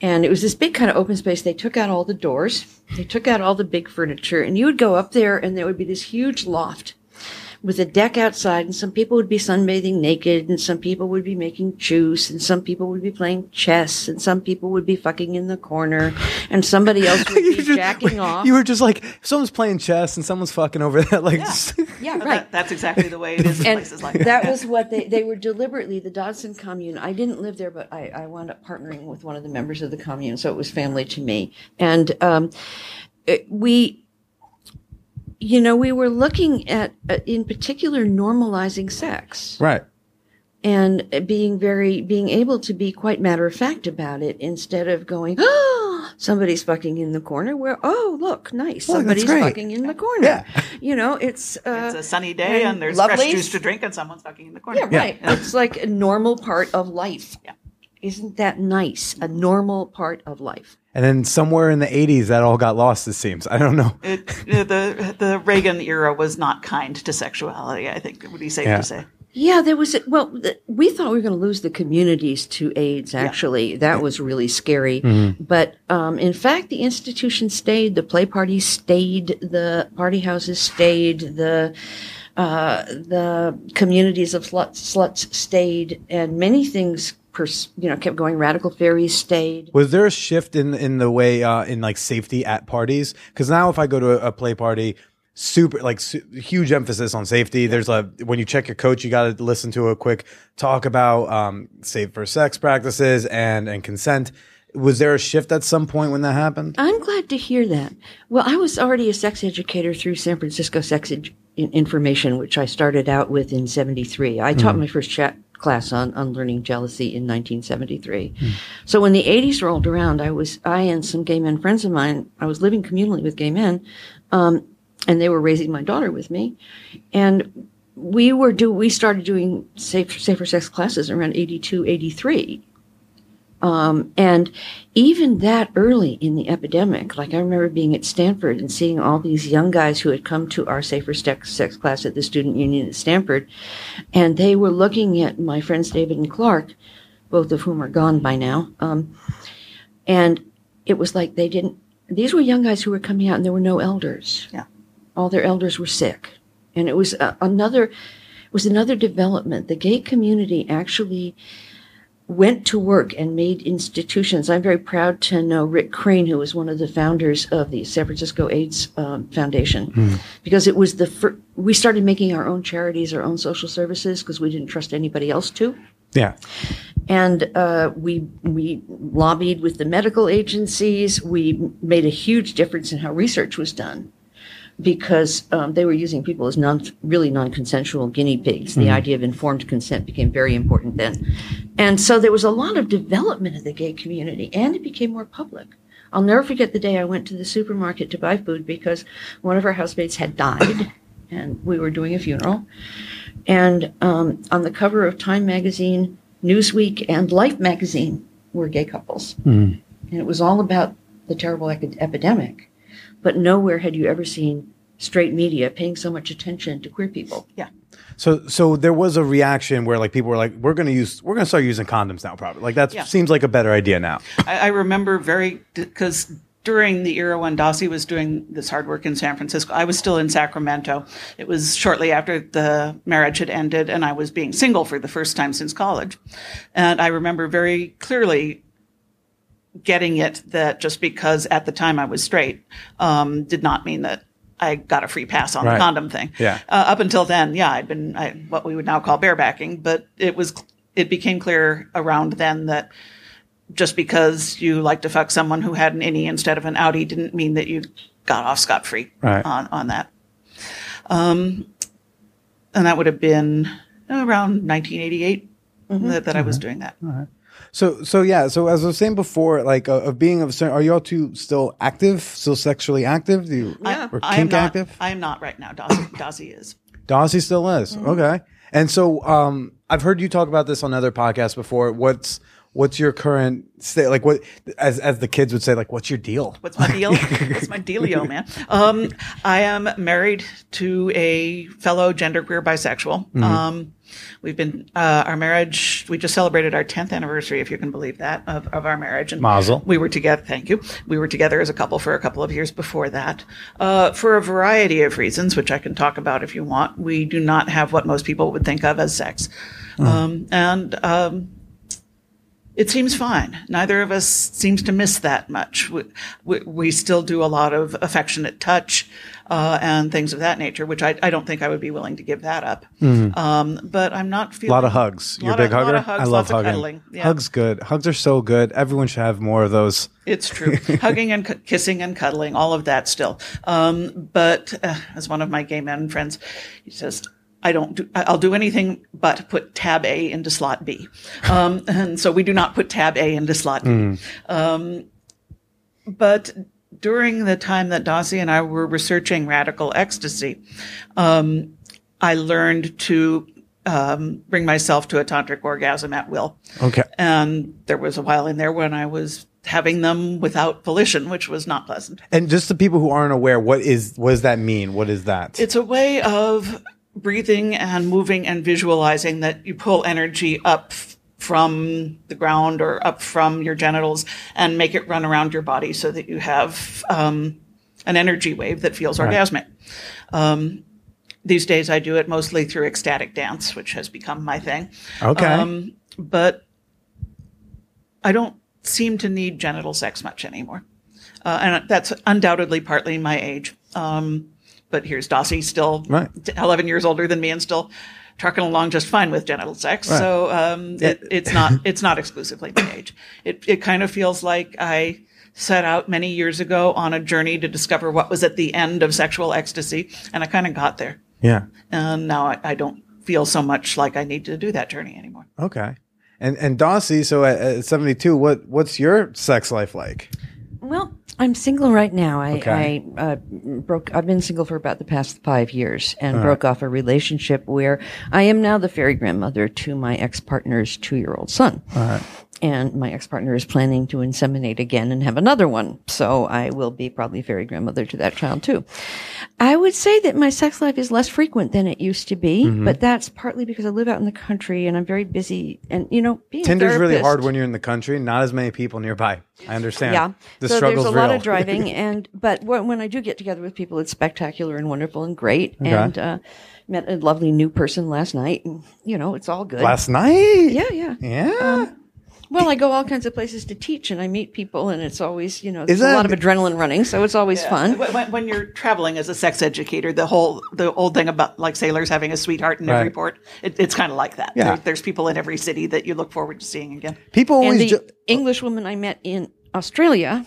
and it was this big kind of open space. They took out all the doors, they took out all the big furniture, and you would go up there, and there would be this huge loft with a deck outside, and some people would be sunbathing naked, and some people would be making juice, and some people would be playing chess, and some people would be fucking in the corner, and somebody else would You be just- jacking off. You were just like someone's playing chess and someone's fucking over there. Like, yeah, But right. that- that's exactly the way it is in and places like that. that was what they, they were deliberately the Dodson commune. I didn't live there, but I, I wound up partnering with one of the members of the commune, so it was family to me. And um, it- we, you know, we were looking at, uh, in particular, normalizing sex right. and being very being able to be quite matter of fact about it instead of going oh somebody's fucking in the corner where oh look nice Look, somebody's fucking in the corner Yeah. you know it's uh it's a sunny day and, and there's fresh juice to drink and someone's fucking in the corner. yeah right it's like a normal part of life Yeah. Isn't that nice a normal part of life And then somewhere in the '80s, that all got lost. It seems. I don't know. It, the the Reagan era was not kind to sexuality. I think would be safe Yeah. to say. Yeah, there was, well, th- we thought we were going to lose the communities to AIDS, actually. That was really scary. But um, in fact, the institution stayed, the play parties stayed, the party houses stayed, the uh, the communities of sluts, sluts stayed, and many things, pers- you know, kept going. Radical Faeries stayed. Was there a shift in in the way uh, in like safety at parties? Because now, if I go to a, a play party, super like su- huge emphasis on safety. There's a when you check your coach, you got to listen to a quick talk about um, safe for sex practices and and consent. Was there a shift at some point when that happened? I'm glad to hear that. Well, I was already a sex educator through San Francisco Sex Ed- Information, which I started out with in 73. I taught my first chat class on, on learning jealousy in 1973. So when the 80s rolled around, I was, I and some gay men friends of mine, I was living communally with gay men, um, and they were raising my daughter with me. And we were do, we started doing safe, safer sex classes around 82, 83. And even that early in the epidemic, like I remember being at Stanford and seeing all these young guys who had come to our safer sex, sex class at the student union at Stanford, and they were looking at my friends David and Clark, both of whom are gone by now. Um, and it was like they didn't, these were young guys who were coming out and there were no elders. Yeah. All their elders were sick. And it was uh, another, it was another development. The gay community actually went to work and made institutions. I'm very proud to know Rick Crane, who was one of the founders of the San Francisco AIDS um, Foundation, because it was the fir- we started making our own charities, our own social services, because we didn't trust anybody else to. Yeah. And uh, we we lobbied with the medical agencies. We made a huge difference in how research was done because um, they were using people as non really non-consensual guinea pigs. The idea of informed consent became very important then, and so there was a lot of development of the gay community, and it became more public. I'll never forget the day I went to the supermarket to buy food because one of our housemates had died, and we were doing a funeral. And um, on the cover of Time magazine, Newsweek, and Life magazine were gay couples, and it was all about the terrible ec- epidemic but nowhere had you ever seen straight media paying so much attention to queer people. Yeah. So so there was a reaction where like people were like, we're gonna use we're gonna start using condoms now, probably. Like that Yeah. seems like a better idea now. I, I remember very because during the era when Dossie was doing this hard work in San Francisco, I was still in Sacramento. It was shortly after the marriage had ended, and I was being single for the first time since college. And I remember very clearly getting it that just because at the time I was straight um, did not mean that I got a free pass on Right. the condom thing. Yeah. Uh, up until then, yeah, I'd been I, what we would now call barebacking, but it was it became clear around then that just because you like to fuck someone who had an innie instead of an outie didn't mean that you got off scot free Right. on on that. Um, and that would have been around 1988 that, that I was doing that. So, so yeah. So as I was saying before, like uh, of being of certain, are you all two still active, still sexually active? Do you, I- or I am kink not, active? I am not right now. Dossie, Dossie is. Dossie still is. Mm-hmm. Okay. And so um I've heard you talk about this on other podcasts before. What's what's your current state like what as as the kids would say, like what's your deal? What's my deal? What's my dealio, man? Um, I am married to a fellow genderqueer bisexual. Mm-hmm. Um, we've been uh, our marriage. We just celebrated our tenth anniversary, if you can believe that, of, of our marriage. And Mazel. We were together. Thank you. We were together as a couple for a couple of years before that, uh, for a variety of reasons, which I can talk about if you want. We do not have what most people would think of as sex, um, and. It seems fine. Neither of us seems to miss that much. We, we, we still do a lot of affectionate touch uh, and things of that nature, which I, I don't think I would be willing to give that up. Um, but I'm not feeling A lot of hugs. You're a big hugger. hugs, I love hugging. Yeah. Hugs good. Hugs are so good. Everyone should have more of those. It's true. Hugging and cu- kissing and cuddling, all of that still. Um, but uh, as one of my gay men friends, he says, I don't do, I'll do anything but put tab A into slot B. Um, and so we do not put tab A into slot B. Um, but during the time that Dossie and I were researching radical ecstasy, um, I learned to um, bring myself to a tantric orgasm at will. Okay. And there was a while in there when I was having them without volition, which was not pleasant. And just the people who aren't aware, what is what does that mean? What is that? It's a way of breathing and moving and visualizing that you pull energy up from the ground or up from your genitals and make it run around your body so that you have um, an energy wave that feels orgasmic. Um, these days, I do it mostly through ecstatic dance, which has become my thing. okay. Um, but I don't seem to need genital sex much anymore. Uh, and that's undoubtedly partly my age. Um, but here's Dossie, still Right. 11 years older than me and still trucking along just fine with genital sex. So um, it, it's not it's not exclusively my age. It it kind of feels like I set out many years ago on a journey to discover what was at the end of sexual ecstasy, and I kind of got there. yeah. And now I, I don't feel so much like I need to do that journey anymore. Okay. And and Dossie, so at, at 72, what what's your sex life like? Well, I'm single right now. I, Okay. I uh, broke. I've been single for about the past five years, and broke off a relationship where I am now the fairy grandmother to my ex partner's two year old son. And my ex partner is planning to inseminate again and have another one. So I will be probably fairy grandmother to that child too. I would say that my sex life is less frequent than it used to be, Mm-hmm. but that's partly because I live out in the country and I'm very busy. And you know, being a Tinder's really hard when you're in the country. Not as many people nearby. I understand. yeah. The so there's a lot of driving, and but when, I do get together with people, it's spectacular and wonderful and great. And uh, met a lovely new person last night, and you know it's all good. Last night. yeah, yeah. Yeah. Well, I go all kinds of places to teach, and I meet people, and it's always you know there's a lot of adrenaline running, so it's always fun. When, when- when you're traveling as a sex educator, the whole the old thing about like sailors having a sweetheart in every port, it, it's kind of like that. Yeah. There, there's people in every city that you look forward to seeing again. People And always. the jo- English woman I met in Australia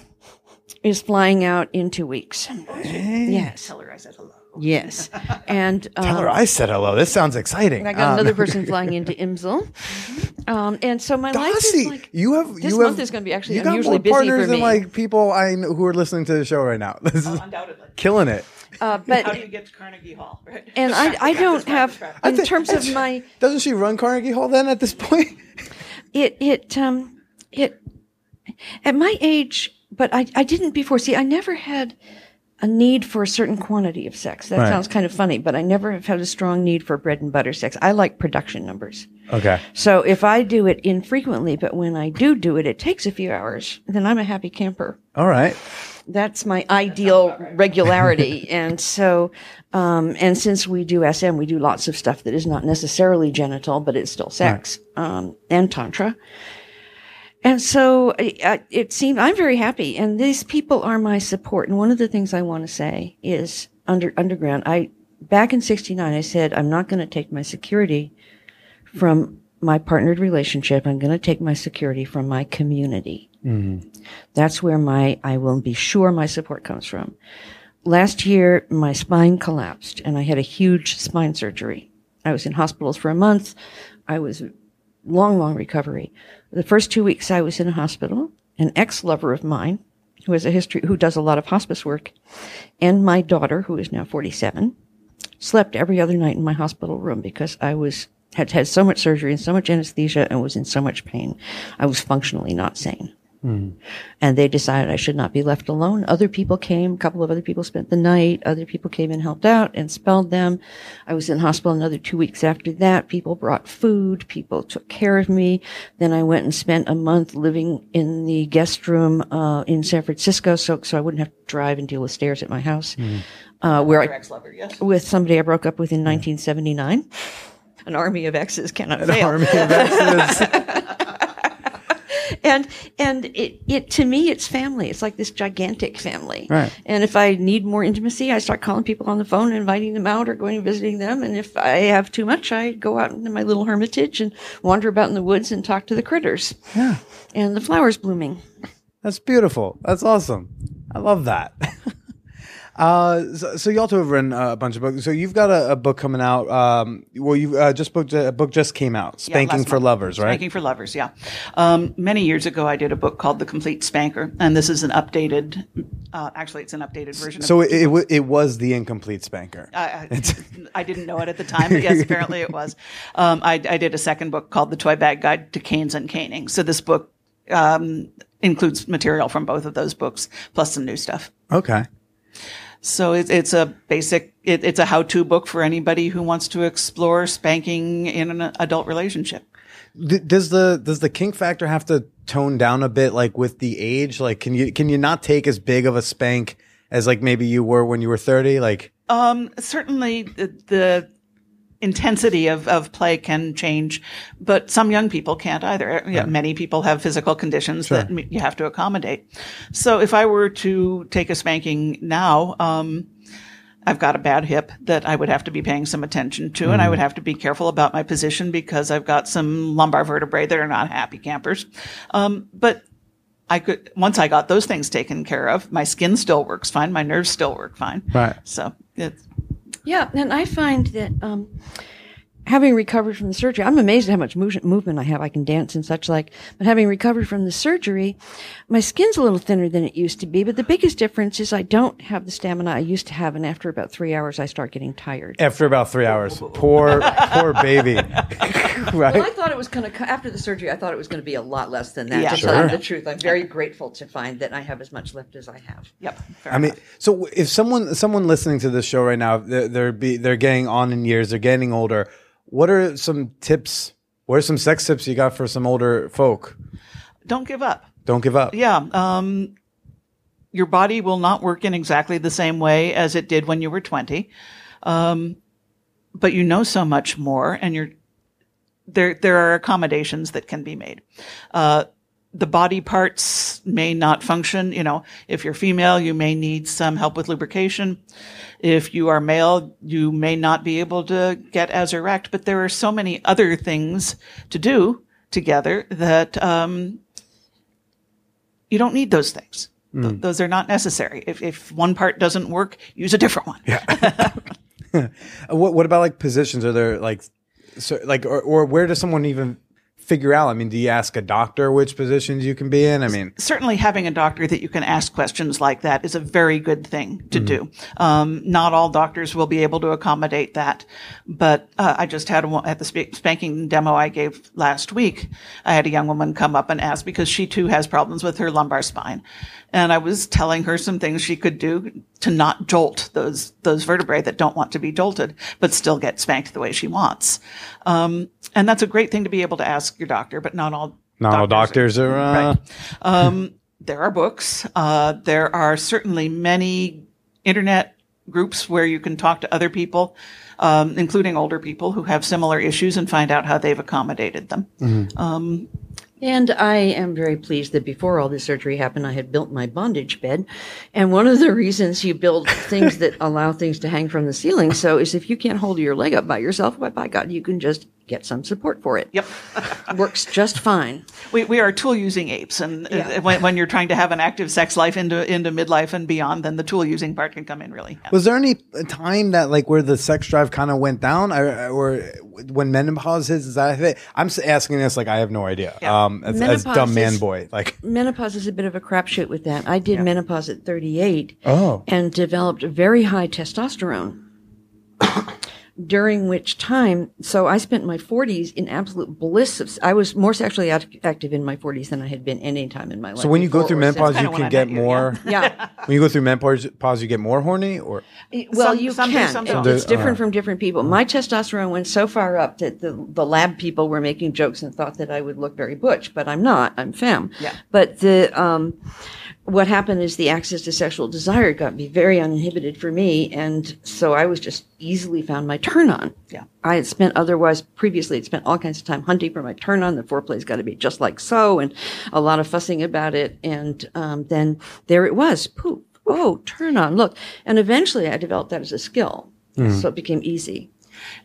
is flying out in two weeks. Yes, Tell her I said hello. Yes, and um, Tell her I said hello. This sounds exciting. I got Um, another person flying into Imsil. Um, and so my life is like you have this you month have, is gonna be actually you got unusually more busy for partners than me. like people I know who are listening to the show right now. This is Undoubtedly. killing it. uh, but How do you get to Carnegie Hall? Right? and I, I don't have in think- terms of my Doesn't she run Carnegie Hall then at this point? it it um it at my age but I, I didn't before see I never had a need for a certain quantity of sex. That Right. sounds kind of funny, but I never have had a strong need for bread and butter sex. I like production numbers. Okay. So if I do it infrequently, but when I do do it, it takes a few hours, then I'm a happy camper. All right. That's my ideal regularity. and so, um, and since we do SM, we do lots of stuff that is not necessarily genital, but it's still sex, um, and tantra. And so uh, it seemed I'm very happy, and these people are my support. And one of the things I want to say is under underground. I back in '69, I said I'm not going to take my security from my partnered relationship. I'm going to take my security from my community. That's where my I will be sure my support comes from. Last year, my spine collapsed, and I had a huge spine surgery. I was in hospitals for a month. I was long, long recovery. The first two weeks I was in a hospital, an ex-lover of mine, who has a history, who does a lot of hospice work, and my daughter, who is now 47, slept every other night in my hospital room because I was, had had so much surgery and so much anesthesia and was in so much pain. I was functionally not sane. And they decided I should not be left alone. Other people came, a couple of other people spent the night. Other people came and helped out and spelled them. I was in hospital another two weeks after that. People brought food. People took care of me. Then I went and spent a month living in the guest room, uh, in San Francisco. So, so I wouldn't have to drive and deal with stairs at my house. Uh, where I, ex-lover, yes. with somebody I broke up with in 1979. An army of exes cannot fail. Army of Exes. and and it, it to me it's family it's like this gigantic family Right. and if i need more intimacy i start calling people on the phone and inviting them out or going and visiting them and if i have too much i go out into my little hermitage and wander about in the woods and talk to the critters Yeah. and the flowers blooming That's beautiful. That's awesome. I love that. Uh, so, so you also have written uh, a bunch of books. So you've got a, a book coming out. Um, well, you uh, just booked a book just came out, "Spanking last for month. Lovers," right? Spanking for Lovers, yeah. Um, many years ago, I did a book called The Complete Spanker, and this is an updated. Uh, actually, it's an updated version. So of it, it, it was the incomplete spanker. I, I, I didn't know it at the time, but yes, apparently it was. Um, I, I did a second book called The Toy Bag Guide to Canes and Caning. So this book um, includes material from both of those books, plus some new stuff. okay. So it, it's a basic, it, it's a how-to book for anybody who wants to explore spanking in an adult relationship. Does the does the kink factor have to tone down a bit, like with the age? Like, can you can you not take as big of a spank as like maybe you were when you were thirty? Like, Um, certainly the, the intensity of, of play can change, but some young people can't either. Yeah, Many people have physical conditions that you have to accommodate. So if I were to take a spanking now, um, I've got a bad hip that I would have to be paying some attention to, and I would have to be careful about my position because I've got some lumbar vertebrae that are not happy campers. Um, but I could once I got those things taken care of, my skin still works fine, my nerves still work fine. Right. So it's Yeah, and I find that um, having recovered from the surgery, I'm amazed at how much movement, movement I have. I can dance and such like. But having recovered from the surgery, my skin's a little thinner than it used to be. But the biggest difference is I don't have the stamina I used to have, and after about three hours, I start getting tired. after about three hours, poor poor baby, right? Well, I thought it was going to after the surgery. I thought it was going to be a lot less than that. Yeah. to Sure. tell you the truth, I'm very grateful to find that I have as much left as I have. Yep. fair I mean, enough. so if someone someone listening to this show right now, they're they're, be, they're getting on in years, they're getting older. What are some tips? What are some sex tips you got for some older folk? don't give up. Don't give up. Yeah. Um, your body will not work in exactly the same way as it did when you were 20. Um, but you know so much more and you're, there, there are accommodations that can be made. Uh, the body parts may not function. You know, if you're female, you may need some help with lubrication. If you are male, you may not be able to get as erect, but there are so many other things to do together that, um, you don't need those things. Th- those are not necessary. If, if one part doesn't work, use a different one. Uh, What what about like positions? Are there like so like or, or where does someone even figure out? I mean, do you ask a doctor which positions you can be in? I mean, certainly having a doctor that you can ask questions like that is a very good thing to do. Um, not all doctors will be able to accommodate that, but uh, I just had a, at the sp- spanking demo I gave last week. I had a young woman come up and ask because she too has problems with her lumbar spine, and I was telling her some things she could do to not jolt those those vertebrae that don't want to be jolted, but still get spanked the way she wants. Um, and that's a great thing to be able to ask your doctor, but not all not all doctors are. Uh, Right. Um, there are books. Uh, there are certainly many internet groups where you can talk to other people, um, including older people who have similar issues and find out how they've accommodated them. Um, And I am very pleased that before all this surgery happened, I had built my bondage bed. And one of the reasons you build things that allow things to hang from the ceiling so is if you can't hold your leg up by yourself, why, by God, you can just get some support for it. Yep. Works just fine. We, we are tool using apes. And uh, Yeah. when, when you're trying to have an active sex life into, into midlife and beyond, then the tool using part can come in really handy. Was there any time that like where the sex drive kind of went down, or, or when menopause hits? Is that it? I'm asking this like I have no idea. Yeah. Um, as, as Menopause dumb man is- boy, like Menopause is a bit of a crapshoot with that. I did menopause at 38 oh, and developed very high testosterone. During which time, so I spent my 40s in absolute bliss of. I was more sexually act- active in my 40s than I had been any time in my life. so when you go through menopause, you can get met you, more. yeah. when you go through menopause, you get more horny, or Well, Some- you some do, can. some It- it's different uh, from different people. My testosterone went so far up that the, the lab people were making jokes and thought that I would look very butch, but I'm not. I'm femme. Yeah. But the um, what happened is the access to sexual desire got me very uninhibited for me, and so I was just easily found my turn on. Yeah. I had spent otherwise previously had spent all kinds of time hunting for my turn on. The foreplay's got to be just like so, and a lot of fussing about it. And um, then there it was. Poof. Oh, turn on. Look. And eventually I developed that as a skill. So it became easy.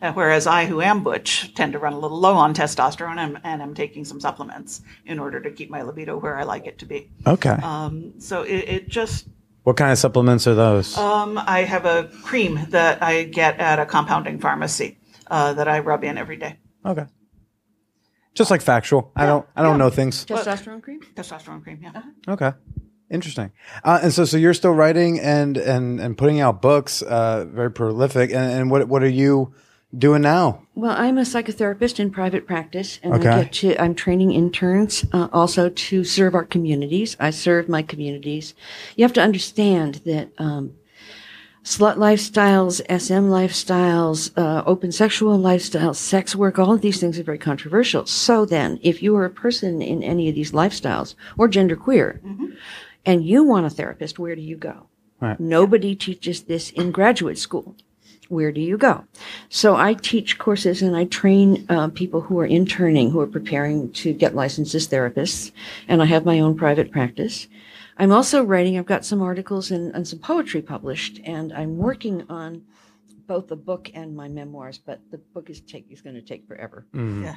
Uh, whereas I, who am butch, tend to run a little low on testosterone and, and am taking some supplements in order to keep my libido where I like it to be. okay. Um, so it, it just, what kind of supplements are those? um, I have a cream that I get at a compounding pharmacy uh, that I rub in every day. okay, just like factual. I don't. I don't know things. Testosterone cream? Testosterone cream, yeah. Okay. Interesting. Uh, and so, so you're still writing and, and, and putting out books, uh, very prolific. And, and what, what are you doing now? Well, I'm a psychotherapist in private practice, and Okay. I get to. I'm training interns uh, also to serve our communities. I serve my communities. You have to understand that um, slut lifestyles, SM lifestyles, uh, open sexual lifestyles, sex work, all of these things are very controversial. So then, if you are a person in any of these lifestyles or genderqueer, and you want a therapist, where do you go? Right. Nobody teaches this in graduate school. Where do you go? So I teach courses and I train uh, people who are interning, who are preparing to get licensed as therapists, and I have my own private practice. I'm also writing. I've got some articles and, and some poetry published, and I'm working on both a book and my memoirs. But the book is take is going to take forever. Yeah.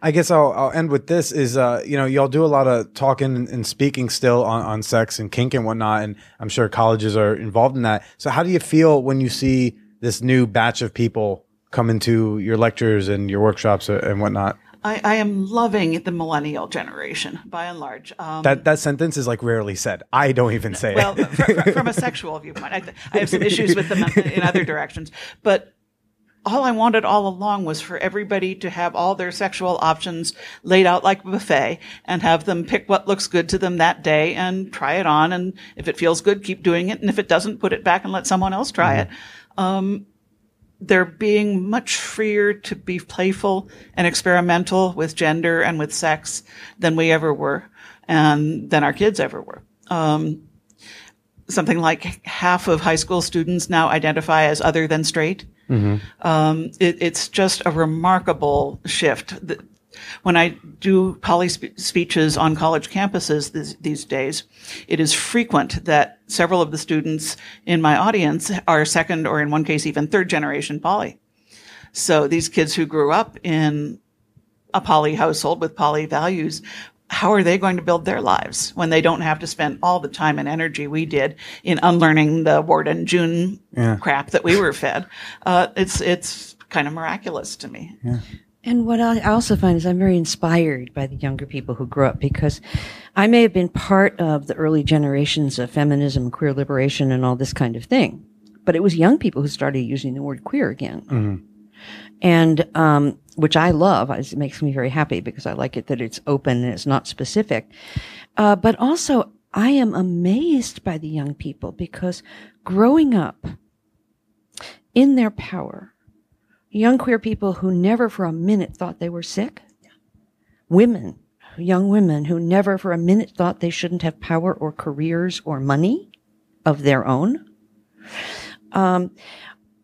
I guess I'll, I'll end with this is, uh, you know, y'all do a lot of talking and, and speaking still on, on sex and kink and whatnot. And I'm sure colleges are involved in that. So how do you feel when you see this new batch of people come into your lectures and your workshops and whatnot? I, I am loving the millennial generation by and large. Um, That, that sentence is like rarely said. I don't even say well, it. fr- from a sexual viewpoint, I, th- I have some issues with them in other directions. But all I wanted all along was for everybody to have all their sexual options laid out like a buffet and have them pick what looks good to them that day and try it on. And if it feels good, keep doing it. And if it doesn't, put it back and let someone else try it. Um, they're being much freer to be playful and experimental with gender and with sex than we ever were and than our kids ever were. Um, something like half of high school students now identify as other than straight. Um, it, it's just a remarkable shift. When I do poly spe- speeches on college campuses these days, it is frequent that several of the students in my audience are second or in one case even third generation poly. So these kids who grew up in a poly household with poly values, how are they going to build their lives when they don't have to spend all the time and energy we did in unlearning the Ward and June crap that we were fed? Uh, it's it's kind of miraculous to me. And what I also find is I'm very inspired by the younger people who grew up because I may have been part of the early generations of feminism, queer liberation, and all this kind of thing, but it was young people who started using the word queer again. And, um, which I love. It makes me very happy because I like it that it's open and it's not specific. Uh, but also I am amazed by the young people because growing up in their power, young queer people who never for a minute thought they were sick, women, young women who never for a minute thought they shouldn't have power or careers or money of their own. Um,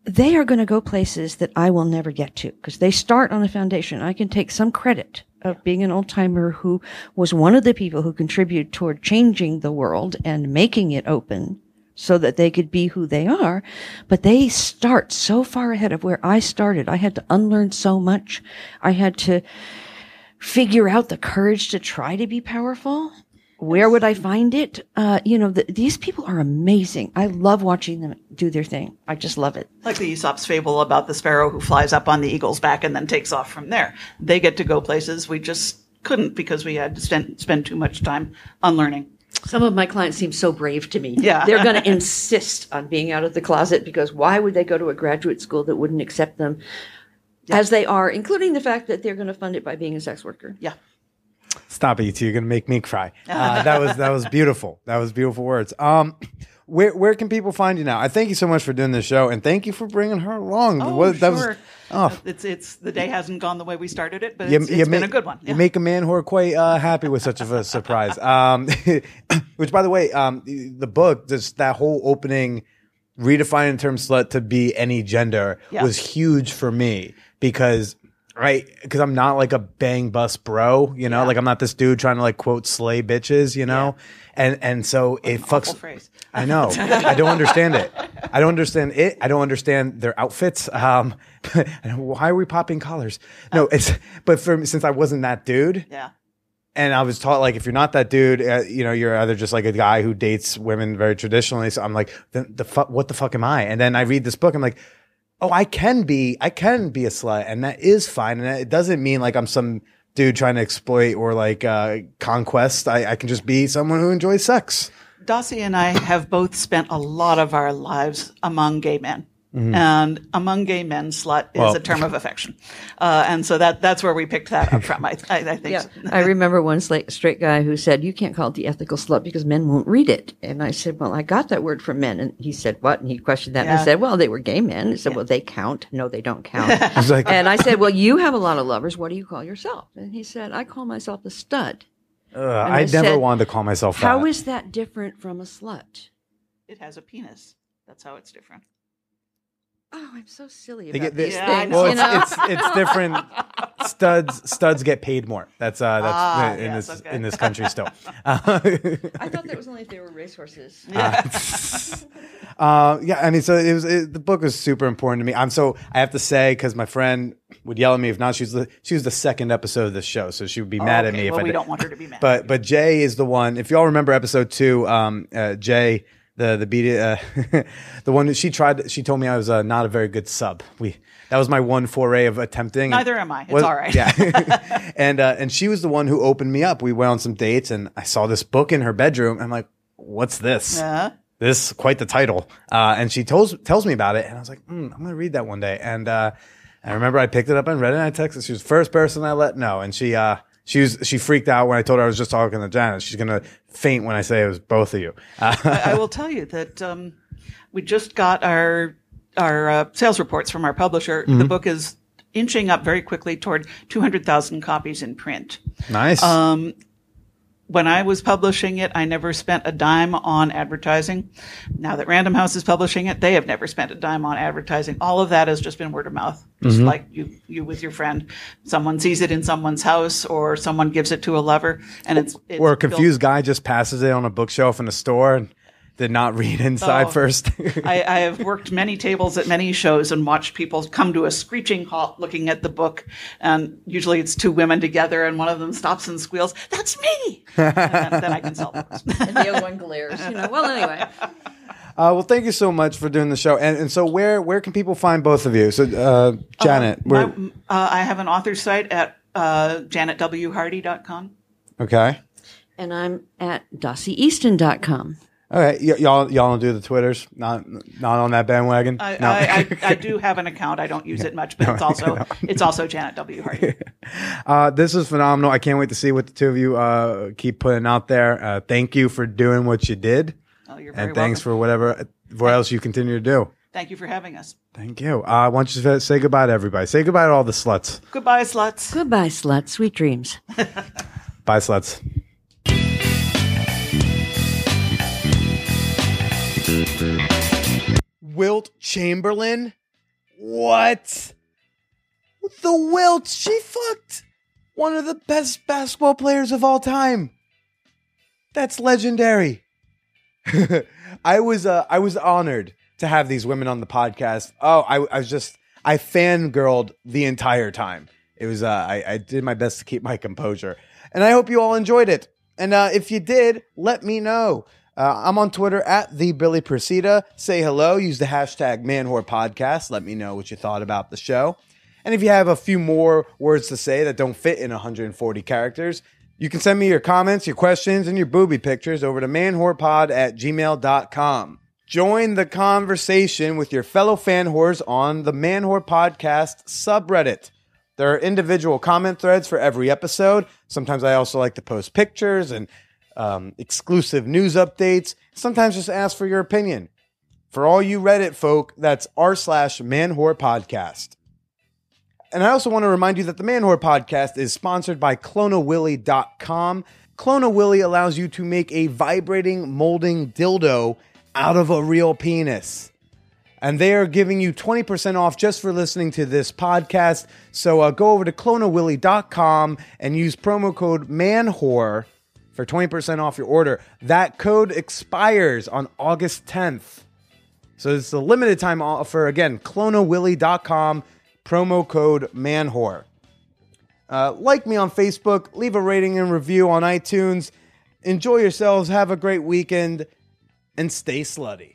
they are going to go places that I will never get to because they start on a foundation. I can take some credit of being an old timer who was one of the people who contributed toward changing the world and making it open so that they could be who they are. But they start so far ahead of where I started. I had to unlearn so much. I had to figure out the courage to try to be powerful. Where would I find it? Uh, you know, th these people are amazing. I love watching them do their thing. I just love it. Like the Aesop's fable about the sparrow who flies up on the eagle's back and then takes off from there. They get to go places we just couldn't because we had to spend, spend too much time unlearning. Some of my clients seem so brave to me. Yeah. They're going to insist on being out of the closet because why would they go to a graduate school that wouldn't accept them as they are, including the fact that they're going to fund it by being a sex worker? Yeah. Stop it, you two. You're gonna make me cry. Uh, that was that was beautiful. That was beautiful words. Um, where where can people find you now? I thank you so much for doing this show, and thank you for bringing her along. Oh, What- that sure. was oh, It's, it's, the day hasn't gone the way we started it, but you, it's, you it's been make- a good one. You make a man who are quite uh, happy with such of a surprise. Um, which, by the way, um, the book, just that whole opening, redefining the term slut to be any gender Yeah. was huge for me because. Right, because I'm not like a bang bus bro, you know, Yeah. like I'm not this dude trying to like quote slay bitches, you know, and and so it fucks. Phrase. I know. I don't understand it. I don't understand it. I don't understand their outfits. Um, why are we popping collars? No, it's but for since I wasn't that dude, Yeah. and I was taught like if you're not that dude, uh, you know, you're either just like a guy who dates women very traditionally. So I'm like, the, the fuck, what the fuck am I? And then I read this book, I'm like, oh, I can be, I can be a slut, and that is fine, and it doesn't mean like I'm some dude trying to exploit or like uh, conquest. I, I can just be someone who enjoys sex. Dossie and I have both spent a lot of our lives among gay men. And among gay men, slut is Mm-hmm. Well- a term of affection. Uh, and so that, that's where we picked that up from. I, I, I think. Yeah. so. I remember one straight guy who said, You can't call it the ethical slut because men won't read it. And I said, Well, I got that word from men. And he said, What? And he questioned that. And I said, Well, they were gay men. He said, Well, they count. No, they don't count. Like, and I said, Well, you have a lot of lovers. What do you call yourself? And he said, I call myself a stud. ugh, I I never said, wanted to call myself that. How is that different from a slut? It has a penis. That's how it's different. Oh, I'm so silly They about get- they- these Yeah, things. well, you it's, know? it's it's different. Studs studs get paid more. That's uh that's Ah, in yes, this okay. in this country still. Uh, I thought that was only if they were racehorses. uh, yeah, I mean, so it was it, the book was super important to me. I'm so I have to say because my friend would yell at me if not. She was the she was the second episode of the show, so she would be mad at me if well, I we did. don't want her to be mad. But but Jay is the one. If y'all remember episode two, um, uh, Jay, the the beat, uh, the one that she tried. She told me I was uh, not a very good sub. We that was my one foray of attempting. Neither am I. It's Was- all right. Yeah, and uh, and she was the one who opened me up. We went on some dates, and I saw this book in her bedroom. I'm like, what's this? Uh, This quite the title. Uh, and she tells tells me about it, and I was like, mm, I'm gonna read that one day. And uh, I remember I picked it up and read it. and I texted. She was the first person I let know, and she uh, she was she freaked out when I told her I was just talking to Janet. She's gonna faint when I say it was both of you. I, I will tell you that um, we just got our our uh, sales reports from our publisher. Mm-hmm. The book is inching up very quickly toward 200,000 copies in print. nice. Um, When I was publishing it, I never spent a dime on advertising. Now that Random House is publishing it, they have never spent a dime on advertising. All of that has just been word of mouth, just Mm-hmm. like you you with your friend. Someone sees it in someone's house, or someone gives it to a lover, and it's, it's or a built- confused guy just passes it on a bookshelf in a store and did not read inside Oh. first. I, I have worked many tables at many shows and watched people come to a screeching halt looking at the book. And usually it's two women together and one of them stops and squeals, That's me! and then, then I can sell books. and the other one glares. You know. Well, anyway. Uh, well, thank you so much for doing the show. And, and so, where where can people find both of you? So, uh, Janet, My- where, uh, I have an author site at uh, janetwhardy.com. okay, And I'm at dossieeaston.com. all right, y- y'all y'all don't do the twitters, not not on that bandwagon. I, no. I, I, I do have an account. I don't use it much, but it's also it's also Janet W. Hardy. uh, this is phenomenal. I can't wait to see what the two of you uh, keep putting out there. Uh, thank you for doing what you did, Oh, you're very and thanks welcome. for whatever what else you continue to do. Thank you for having us. Thank you. Uh, I want you to say goodbye to everybody. Say goodbye to all the sluts. Goodbye, sluts. Goodbye, slut. Sweet dreams. Bye, sluts. Wilt Chamberlain? What? The Wilt? She fucked one of the best basketball players of all time. That's legendary. I was uh, I was honored to have these women on the podcast. Oh, I, I was just I fangirled the entire time. It was uh, I, I did my best to keep my composure, and I hope you all enjoyed it. And uh, if you did, let me know. Uh, I'm on Twitter at the Billy Procida. Say hello. Use the hashtag Manwhore Podcast. Let me know what you thought about the show. And if you have a few more words to say that don't fit in 140 characters, you can send me your comments, your questions, and your booby pictures over to manwhorepod at gmail.com. Join the conversation with your fellow fan whores on the Manwhore Podcast subreddit. There are individual comment threads for every episode. Sometimes I also like to post pictures and um, exclusive news updates. Sometimes just ask for your opinion. For all you Reddit folk, that's r slash manwhore podcast. And I also want to remind you that the Manwhore podcast is sponsored by cloneawilly.com. Clona Willy allows you to make a vibrating molding dildo out of a real penis. And they are giving you 20% off just for listening to this podcast. So uh, go over to cloneawilly.com and use promo code MANWHORE for 20% off your order. That code expires on August 10th. So it's a limited time offer. Again, cloneawilly.com, promo code MANWHORE. Uh, like me on Facebook, leave a rating and review on iTunes. Enjoy yourselves, have a great weekend, and stay slutty.